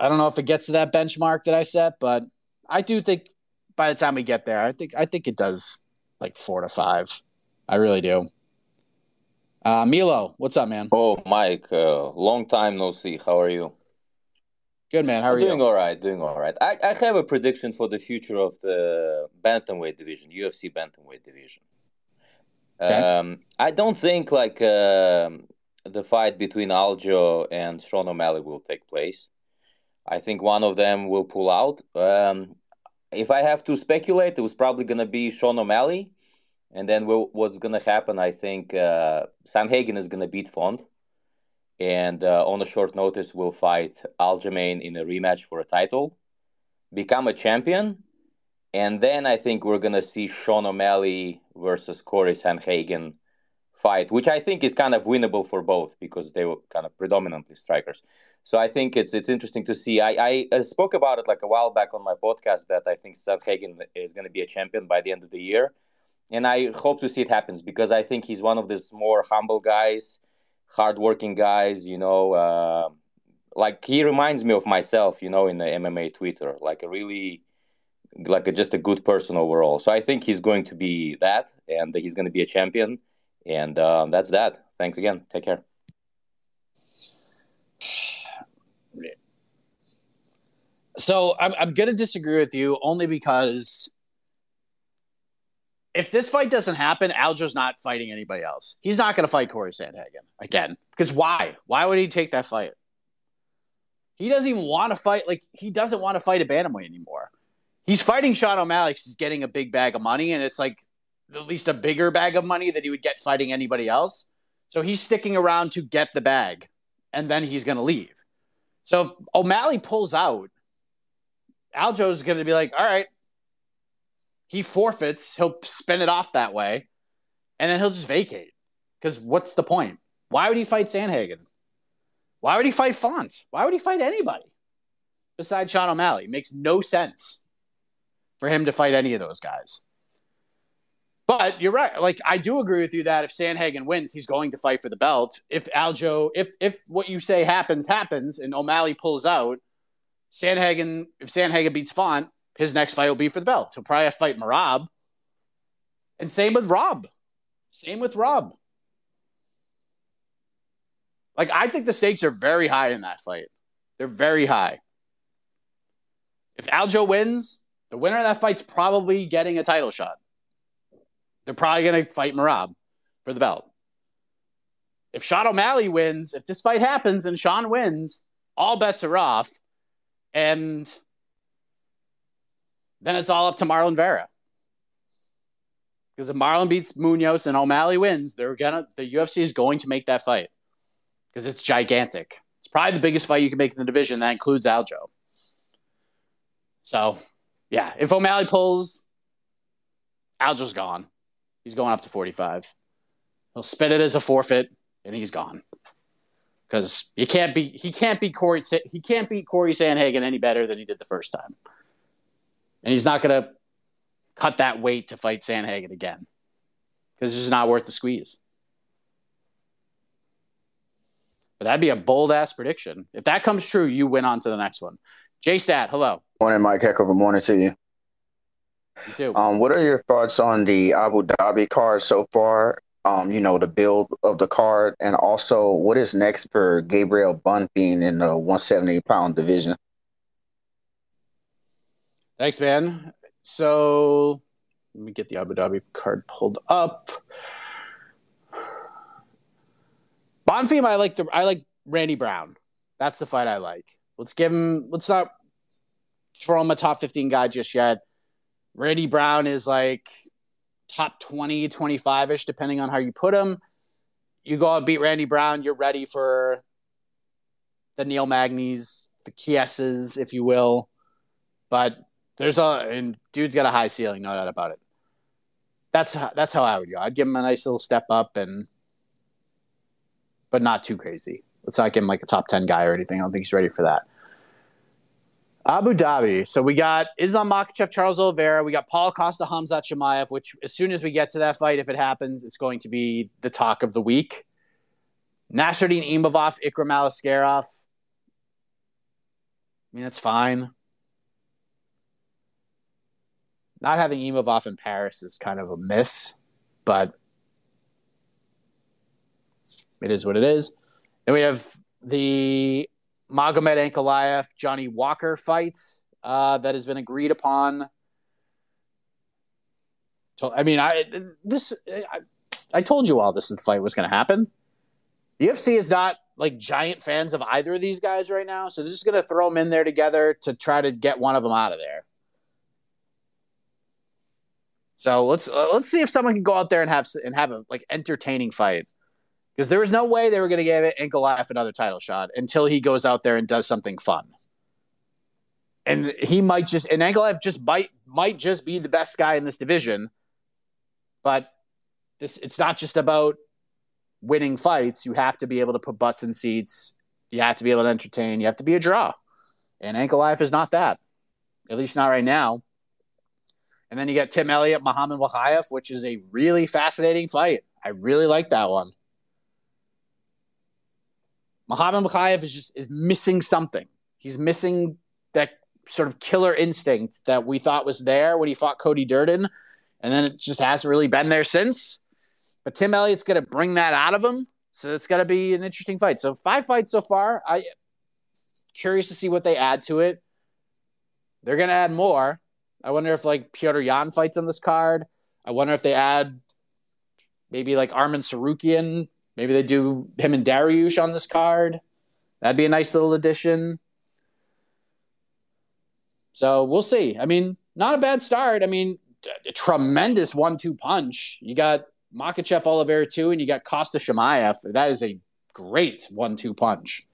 Speaker 1: I don't know if it gets to that benchmark that I set, but I do think by the time we get there, I think I think it does like four to five. I really do. Uh, Milo, what's up, man?
Speaker 11: Oh, Mike, uh, long time no see. How are you?
Speaker 1: Good, man. How are
Speaker 11: doing you?
Speaker 1: Doing
Speaker 11: all right. Doing all right. I, I have a prediction for the future of the bantamweight division, UFC bantamweight division. Um, I don't think like uh, the fight between Aljo and Sean O'Malley will take place. I think one of them will pull out. Um, if I have to speculate, it was probably going to be Sean O'Malley. And then we'll, what's going to happen, I think uh, Sandhagen is going to beat Font. And uh, on a short notice, will fight Aljamain in a rematch for a title, become a champion, and then I think we're gonna see Sean O'Malley versus Cory Sandhagen fight, which I think is kind of winnable for both because they were kind of predominantly strikers. So I think it's it's interesting to see. I, I spoke about it like a while back on my podcast that I think Sandhagen is going to be a champion by the end of the year, and I hope to see it happens because I think he's one of these more humble guys, hardworking guys. You know, uh, like he reminds me of myself. You know, in the MMA Twitter, like a really like a, just a good person overall. So I think he's going to be that, and he's going to be a champion, and um, that's that. Thanks again. Take care.
Speaker 1: So I'm I'm going to disagree with you only because if this fight doesn't happen, Aljo's not fighting anybody else. He's not going to fight Cory Sandhagen again. Because why? Why would he take that fight? He doesn't even want to fight. Like he doesn't want to fight a bantamweight anymore he's fighting Sean O'Malley he's getting a big bag of money, and it's like at least a bigger bag of money that he would get fighting anybody else. So he's sticking around to get the bag, and then he's going to leave. So if O'Malley pulls out, Aljo's going to be like, all right, he forfeits, he'll spin it off that way, and then he'll just vacate. Because what's the point? Why would he fight Sandhagen? Why would he fight Font? Why would he fight anybody besides Sean O'Malley? It makes no sense for him to fight any of those guys. But you're right. Like I do agree with you that if Sandhagen wins, he's going to fight for the belt. If Aljo, if if what you say happens, happens, and O'Malley pulls out, Sandhagen, if Sandhagen beats Font, his next fight will be for the belt. He'll probably fight Merab. And same with Rob. Same with Rob. Like I think the stakes are very high in that fight. They're very high. If Aljo wins, the winner of that fight's probably getting a title shot. They're probably going to fight Merab for the belt. If Sean O'Malley wins, if this fight happens and Sean wins, all bets are off. And then it's all up to Marlon Vera. Because if Marlon beats Munhoz and O'Malley wins, they're gonna the UFC is going to make that fight. because it's gigantic. It's probably the biggest fight you can make in the division. That includes Aljo. So, yeah, if O'Malley pulls, Aljo's gone. He's going up to 45. He'll spit it as a forfeit, and he's gone. Because you can't be he can't beat Cory he can't beat Cory Sandhagen any better than he did the first time. And he's not gonna cut that weight to fight Sandhagen again. Because it's just not worth the squeeze. But that'd be a bold ass prediction. If that comes true, you win on to the next one. J Stat, hello.
Speaker 12: Morning, Mike Heck. Good morning to you.
Speaker 1: You too.
Speaker 12: Um, what are your thoughts on the Abu Dhabi card so far? Um, you know, the build of the card, and also what is next for Gabriel Bonfim in the 170 pound division?
Speaker 1: Thanks, man. So let me get the Abu Dhabi card pulled up. Bonfim, I like the I like Randy Brown. That's the fight I like. Let's give him. Let's not throw him a top 15 guy just yet. Randy Brown is like top 20, 25 ish, depending on how you put him. You go out beat Randy Brown, you're ready for the Neil Magnies, the Chiesas, if you will. But there's a and dude's got a high ceiling, no doubt about it. That's that's how I would go. I'd give him a nice little step up and but not too crazy. Let's not give him like a top 10 guy or anything. I don't think he's ready for that. Abu Dhabi. So we got Islam Makhachev, Charles Oliveira. We got Paul Costa, Hamzat Chimaev, which as soon as we get to that fight, if it happens, it's going to be the talk of the week. Nassourdine Imavov, Ikram Aliskerov. I mean, that's fine. Not having Imavov in Paris is kind of a miss, but it is what it is. Then we have the Magomed Ankalaev, Johnny Walker fight uh, that has been agreed upon. So, I mean, I this I, I told you all this fight was going to happen. The UFC is not like giant fans of either of these guys right now, so they're just going to throw them in there together to try to get one of them out of there. So let's uh, let's see if someone can go out there and have and have a like entertaining fight because there was no way they were going to give Ankalaev another title shot until he goes out there and does something fun. And he might just and Ankalaev just might might just be the best guy in this division, but this it's not just about winning fights. You have to be able to put butts in seats. You have to be able to entertain. You have to be a draw. And Ankalaev is not that, at least not right now. And then you get Tim Elliott, Muhammad Mokaev, which is a really fascinating fight. I really like that one. Muhammad Mokaev is just is missing something. He's missing that sort of killer instinct that we thought was there when he fought Cody Durden, and then it just hasn't really been there since. But Tim Elliott's going to bring that out of him, so it's going to be an interesting fight. So five fights so far. I curious to see what they add to it. They're going to add more. I wonder if like Petr Yan fights on this card. I wonder if they add maybe like Arman Tsarukyan Maybe they do him and Dariush on this card. That'd be a nice little addition. So we'll see. I mean, not a bad start. I mean, a tremendous one-two punch. You got Makhachev Oliveira too, and you got Costa Chimaev. That is a great one-two punch.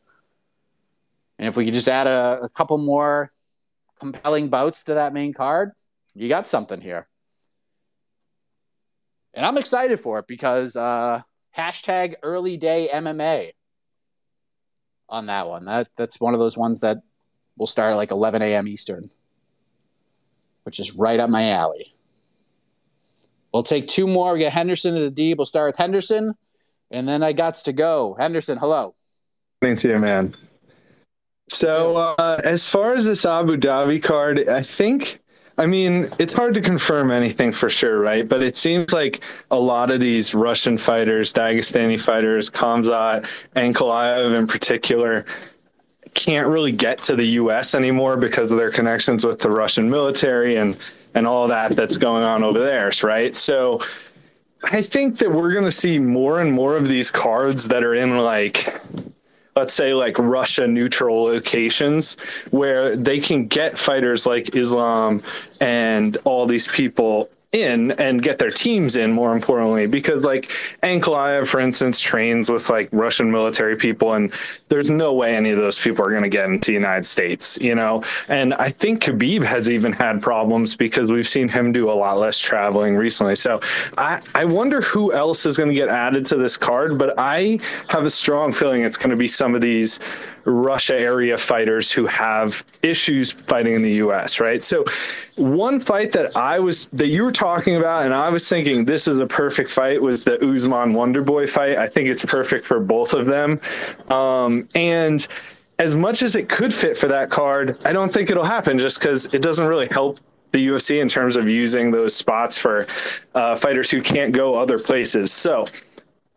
Speaker 1: And if we could just add a, a couple more compelling bouts to that main card, you got something here. And I'm excited for it because uh, hashtag early day MMA on that one. That that's one of those ones that will start at like 11 a.m. Eastern, which is right up my alley. We'll take two more. We get Henderson and D. We'll start with Henderson, and then I got to go. Henderson, hello.
Speaker 13: Thanks, you, man. So, uh, as far as this Abu Dhabi card, I think I mean, it's hard to confirm anything for sure, right? But it seems like a lot of these Russian fighters, Dagestani fighters, Khamzat, Ankalaev in particular, can't really get to the U.S. anymore because of their connections with the Russian military and and all that that's going on over there, right? So I think that we're going to see more and more of these cards that are in like let's say like Russia neutral locations where they can get fighters like Islam and all these people in and get their teams in more importantly because like Ankalaev for instance trains with like Russian military people and there's no way any of those people are going to get into the United States you know? And I think Khabib has even had problems because we've seen him do a lot less traveling recently. So I I wonder who else is going to get added to this card but I have a strong feeling it's going to be some of these Russia area fighters who have issues fighting in the US, right? So one fight that I was that you were talking about and I was thinking this is a perfect fight was the Usman Wonderboy fight. I think it's perfect for both of them. Um, and as much as it could fit for that card, I don't think it'll happen just because it doesn't really help the UFC in terms of using those spots for uh, fighters who can't go other places. So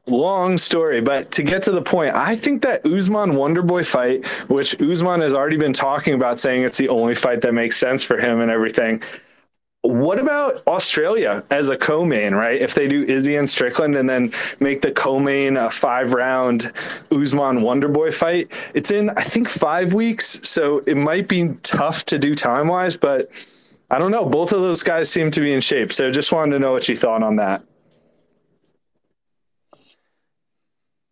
Speaker 13: long story, but to get to the point, I think that Usman Wonderboy fight, which Usman has already been talking about saying it's the only fight that makes sense for him and everything. What about Australia as a co-main, right? If they do Izzy and Strickland and then make the co-main uh, a five-round Usman Wonderboy fight, it's in I think five weeks, so it might be tough to do time-wise, but I don't know. Both of those guys seem to be in shape, so just wanted to know what you thought on that.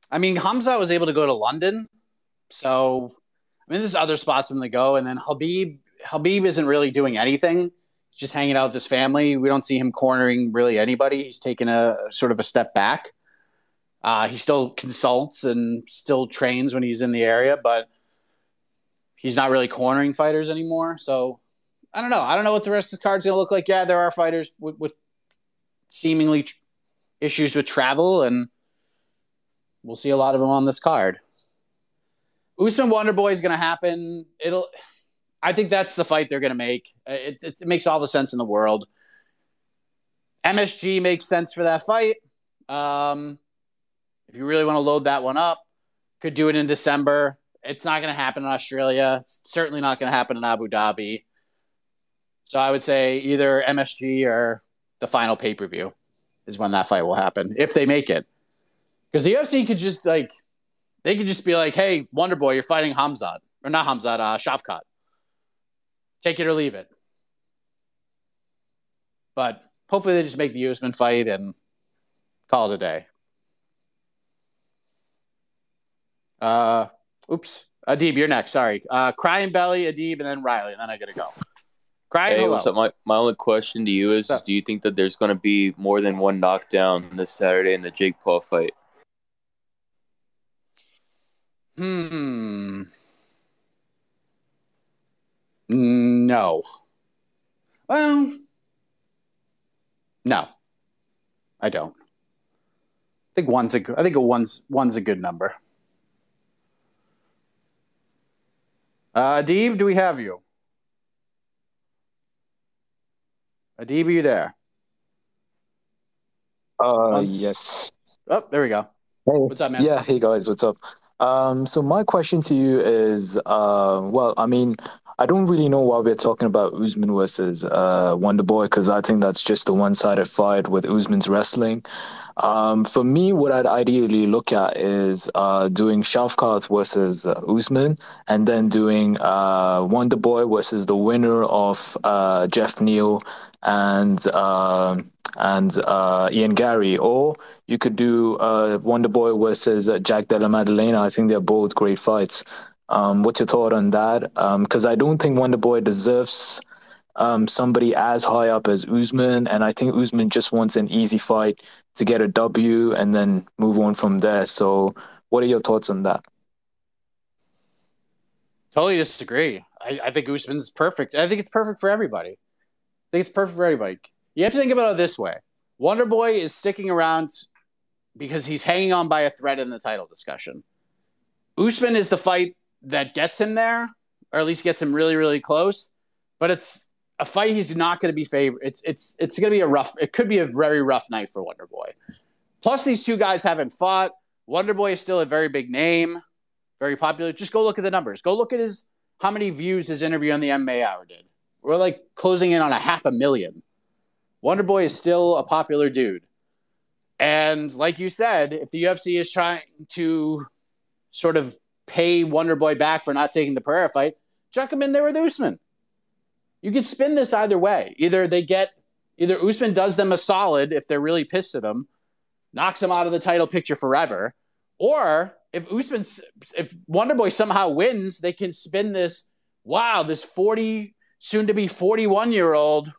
Speaker 1: I mean, Hamzat was able to go to London, so I mean, there's other spots him to go, and then Khabib. Khabib isn't really doing anything; He's just hanging out with his family. We don't see him cornering really anybody. He's taken a sort of a step back. Uh, he still consults and still trains when he's in the area, but he's not really cornering fighters anymore. So I don't know. I don't know what the rest of the card's going to look like. Yeah, there are fighters with, with seemingly tr- issues with travel and we'll see a lot of them on this card. Usman Wonderboy is going to happen. It'll. I think that's the fight they're going to make. It, it, it, makes all the sense in the world. MSG makes sense for that fight. Um, if you really want to load that one up, could do it in December. It's not going to happen in Australia. It's certainly not going to happen in Abu Dhabi. So I would say either MSG or the final pay per view is when that fight will happen if they make it. Because the UFC could just like they could just be like, "Hey, Wonder Boy, you're fighting Hamzat or not Hamzat, uh, Shavkat. Take it or leave it." But hopefully, they just make the Usman fight and call it a day. Uh, oops, Adib, you're next. Sorry, uh, crying belly, Adib, and then Riley, and then I gotta go. Crying.
Speaker 14: Hey, what's up? My my only question to you is: Do you think that there's going to be more than one knockdown this Saturday in the Jake Paul fight?
Speaker 1: Hmm. No. Well, no, I don't. I think one's a. I think a one's one's a good number. Uh, Adib, do we have you? Adib, are you there?
Speaker 15: Uh, yes.
Speaker 1: Oh, there we go.
Speaker 15: Hey,
Speaker 1: What's up, man?
Speaker 15: Yeah, hey guys, what's up? Um, so my question to you is, uh, well, I mean, I don't really know why we're talking about Usman versus uh, Wonder Boy because I think that's just a one-sided fight with Usman's wrestling. Um, for me, what I'd ideally look at is uh, doing Shavkat versus uh, Usman, and then doing uh, Wonder Boy versus the winner of uh, Jeff Neal and uh, and uh, Ian Garry, or you could do uh, Wonder Boy versus uh, Jack Della Maddalena. I think they're both great fights. Um, what's your thought on that? Because um, I don't think Wonder Boy deserves um, somebody as high up as Usman, and I think Usman just wants an easy fight to get a W and then move on from there. So, what are your thoughts on that?
Speaker 1: Totally disagree. I, I think Usman's perfect. I think it's perfect for everybody. I think it's perfect for everybody. You have to think about it this way: Wonder Boy is sticking around because he's hanging on by a thread in the title discussion. Usman is the fight that gets him there, or at least gets him really, really close. But it's a fight he's not going to be favored. It's it's it's going to be a rough. It could be a very rough night for Wonder Boy. Plus, these two guys haven't fought. Wonder Boy is still a very big name, very popular. Just go look at the numbers. Go look at his how many views his interview on the MMA Hour did. We're like closing in on a half a million. Wonder Boy is still a popular dude. And like you said, if the UFC is trying to sort of pay Wonder Boy back for not taking the Pereira fight, chuck him in there with Usman. You can spin this either way. Either they get Either Usman does them a solid if they're really pissed at him, knocks him out of the title picture forever, or if Usman, if Wonderboy somehow wins, they can spin this. Wow, this forty, soon to be forty-one year old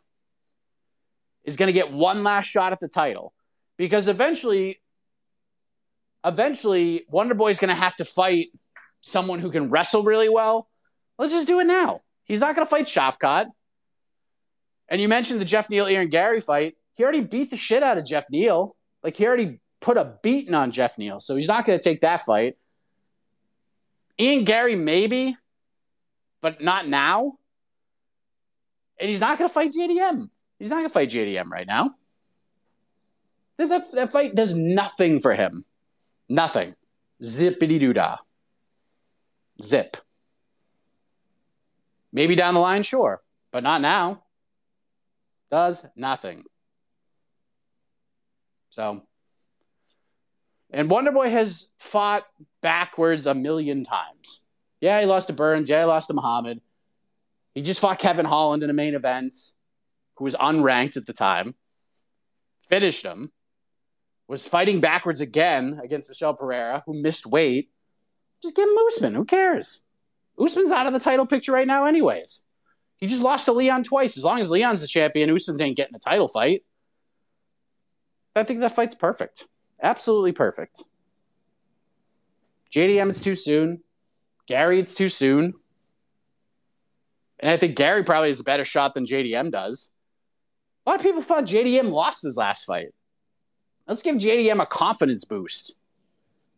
Speaker 1: is going to get one last shot at the title because eventually, eventually, Wonder Boy is going to have to fight someone who can wrestle really well. Let's just do it now. He's not going to fight Shavkat. And you mentioned the Jeff Neal Ian Garry fight. He already beat the shit out of Jeff Neal. Like he already put a beating on Jeff Neal, so he's not going to take that fight. Ian Garry maybe, but not now. And he's not going to fight JDM. He's not going to fight JDM right now. That, that, fight does nothing for him. Nothing. Zippity doo dah. Zip. Maybe down the line, sure, but not now. Does nothing. So, and Wonderboy has fought backwards a million times. Yeah, he lost to Burns. Yeah, he lost to Muhammad. He just fought Kevin Holland in a main event, who was unranked at the time. Finished him. Was fighting backwards again against Michel Pereira, who missed weight. Just give him Usman. Who cares? Usman's out of the title picture right now, anyways. He just lost to Leon twice. As long as Leon's the champion, Usman ain't getting a title fight. I think that fight's perfect. Absolutely perfect. JDM, it's too soon. Garry, it's too soon. And I think Garry probably has a better shot than JDM does. A lot of people thought JDM lost his last fight. Let's give JDM a confidence boost.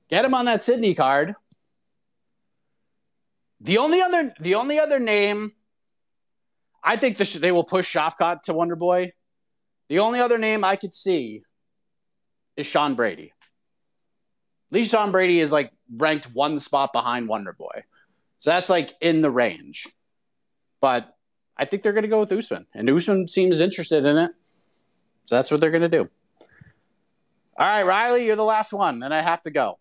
Speaker 1: Get him on that Sydney card. The only other, the only other name, I think the, they will push Shavkat to Wonder Boy. The only other name I could see is Sean Brady. At least Sean Brady is like ranked one spot behind Wonder Boy. So that's like in the range. But I think they're going to go with Usman. And Usman seems interested in it. So that's what they're going to do. All right, Riley, you're the last one, and I have to go.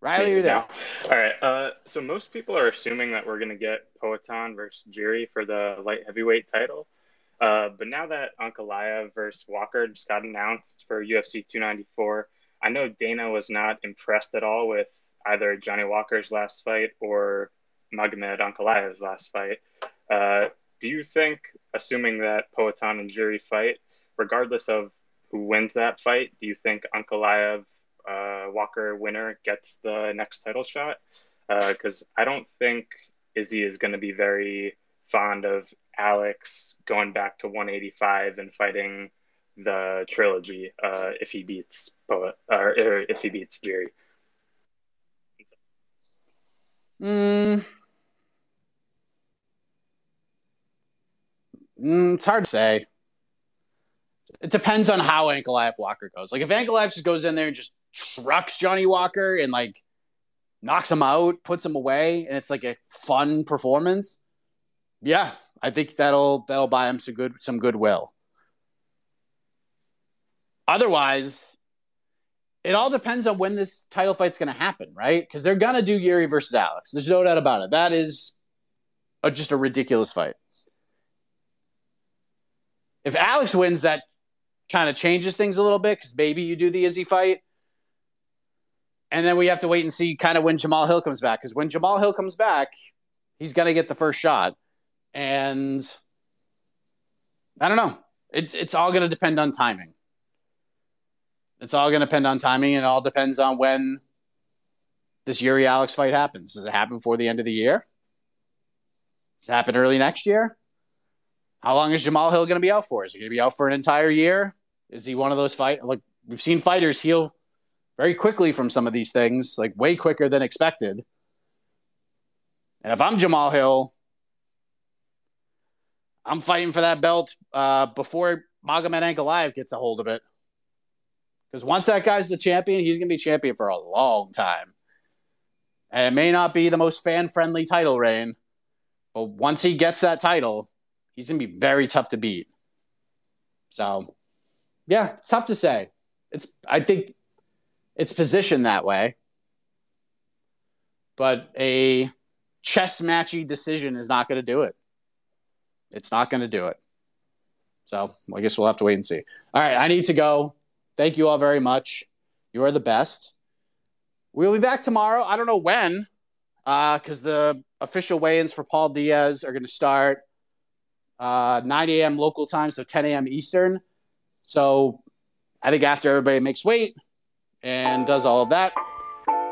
Speaker 1: Riley, you're there.
Speaker 16: All right. Uh, so most people are assuming that we're going to get Poatan versus Jiri for the light heavyweight title. Uh, but now that Ankalaev versus Walker just got announced for UFC 294, I know Dana was not impressed at all with either Johnny Walker's last fight or Magomed Ankalaev's last fight. Uh, do you think, assuming that Poatan and Jiri fight, regardless of who wins that fight, do you think Ankalaev uh, Walker winner gets the next title shot? Because uh, I don't think Izzy is going to be very fond of Alex going back to 185 and fighting the trilogy uh, if he beats Poet or, or if he beats Jerry.
Speaker 1: Mm. Mm, it's hard to say. It depends on how Ankalaev Walker goes. Like if Ankalaev just goes in there and just trucks Johnny Walker and like knocks him out, puts him away, and it's like a fun performance. Yeah, I think that'll that'll buy him some good some goodwill. Otherwise, it all depends on when this title fight's going to happen, right? Because they're going to do Yuri versus Alex. There's no doubt about it. That is a, just a ridiculous fight. If Alex wins, that kind of changes things a little bit because maybe you do the Izzy fight. And then we have to wait and see kind of when Jamahal Hill comes back. Because when Jamahal Hill comes back, he's going to get the first shot and I don't know. It's it's all going to depend on timing. It's all going to depend on timing, and it all depends on when this Yuri Alex fight happens. Does it happen before the end of the year? Does it happen early next year? How long is Jamahal Hill going to be out for? Is he going to be out for an entire year? Is he one of those fight? Like we've seen fighters heal very quickly from some of these things, like way quicker than expected. And if I'm Jamahal Hill, I'm fighting for that belt uh, before Magomed Ankalaev gets a hold of it. Because once that guy's the champion, he's going to be champion for a long time. And it may not be the most fan friendly title reign, but once he gets that title, he's going to be very tough to beat. So, yeah, it's tough to say. It's I think it's positioned that way, but a chess matchy decision is not going to do it. It's not going to do it. So I guess we'll have to wait and see. All right, I need to go. Thank you all very much. You are the best. We'll be back tomorrow. I don't know when, because uh, the official weigh-ins for Paul Diaz are going to start uh, 9 a.m. local time, so 10 a.m. Eastern. So I think after everybody makes weight and does all of that,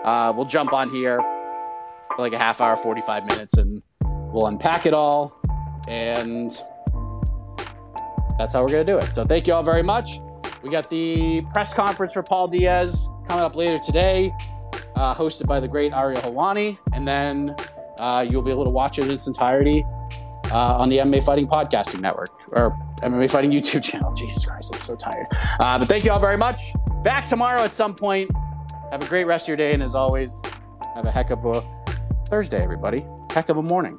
Speaker 1: uh, we'll jump on here for like a half hour, 45 minutes, and we'll unpack it all. And that's how we're going to do it. So thank you all very much. We got the press conference for Paul Diaz coming up later today, uh, hosted by the great Ariel Helwani. And then uh, you'll be able to watch it in its entirety uh, on the MMA Fighting Podcasting Network or MMA Fighting YouTube channel. (laughs) Jesus Christ, I'm so tired. Uh, but thank you all very much. Back tomorrow at some point. Have a great rest of your day. And as always, have a heck of a Thursday, everybody. Heck of a morning.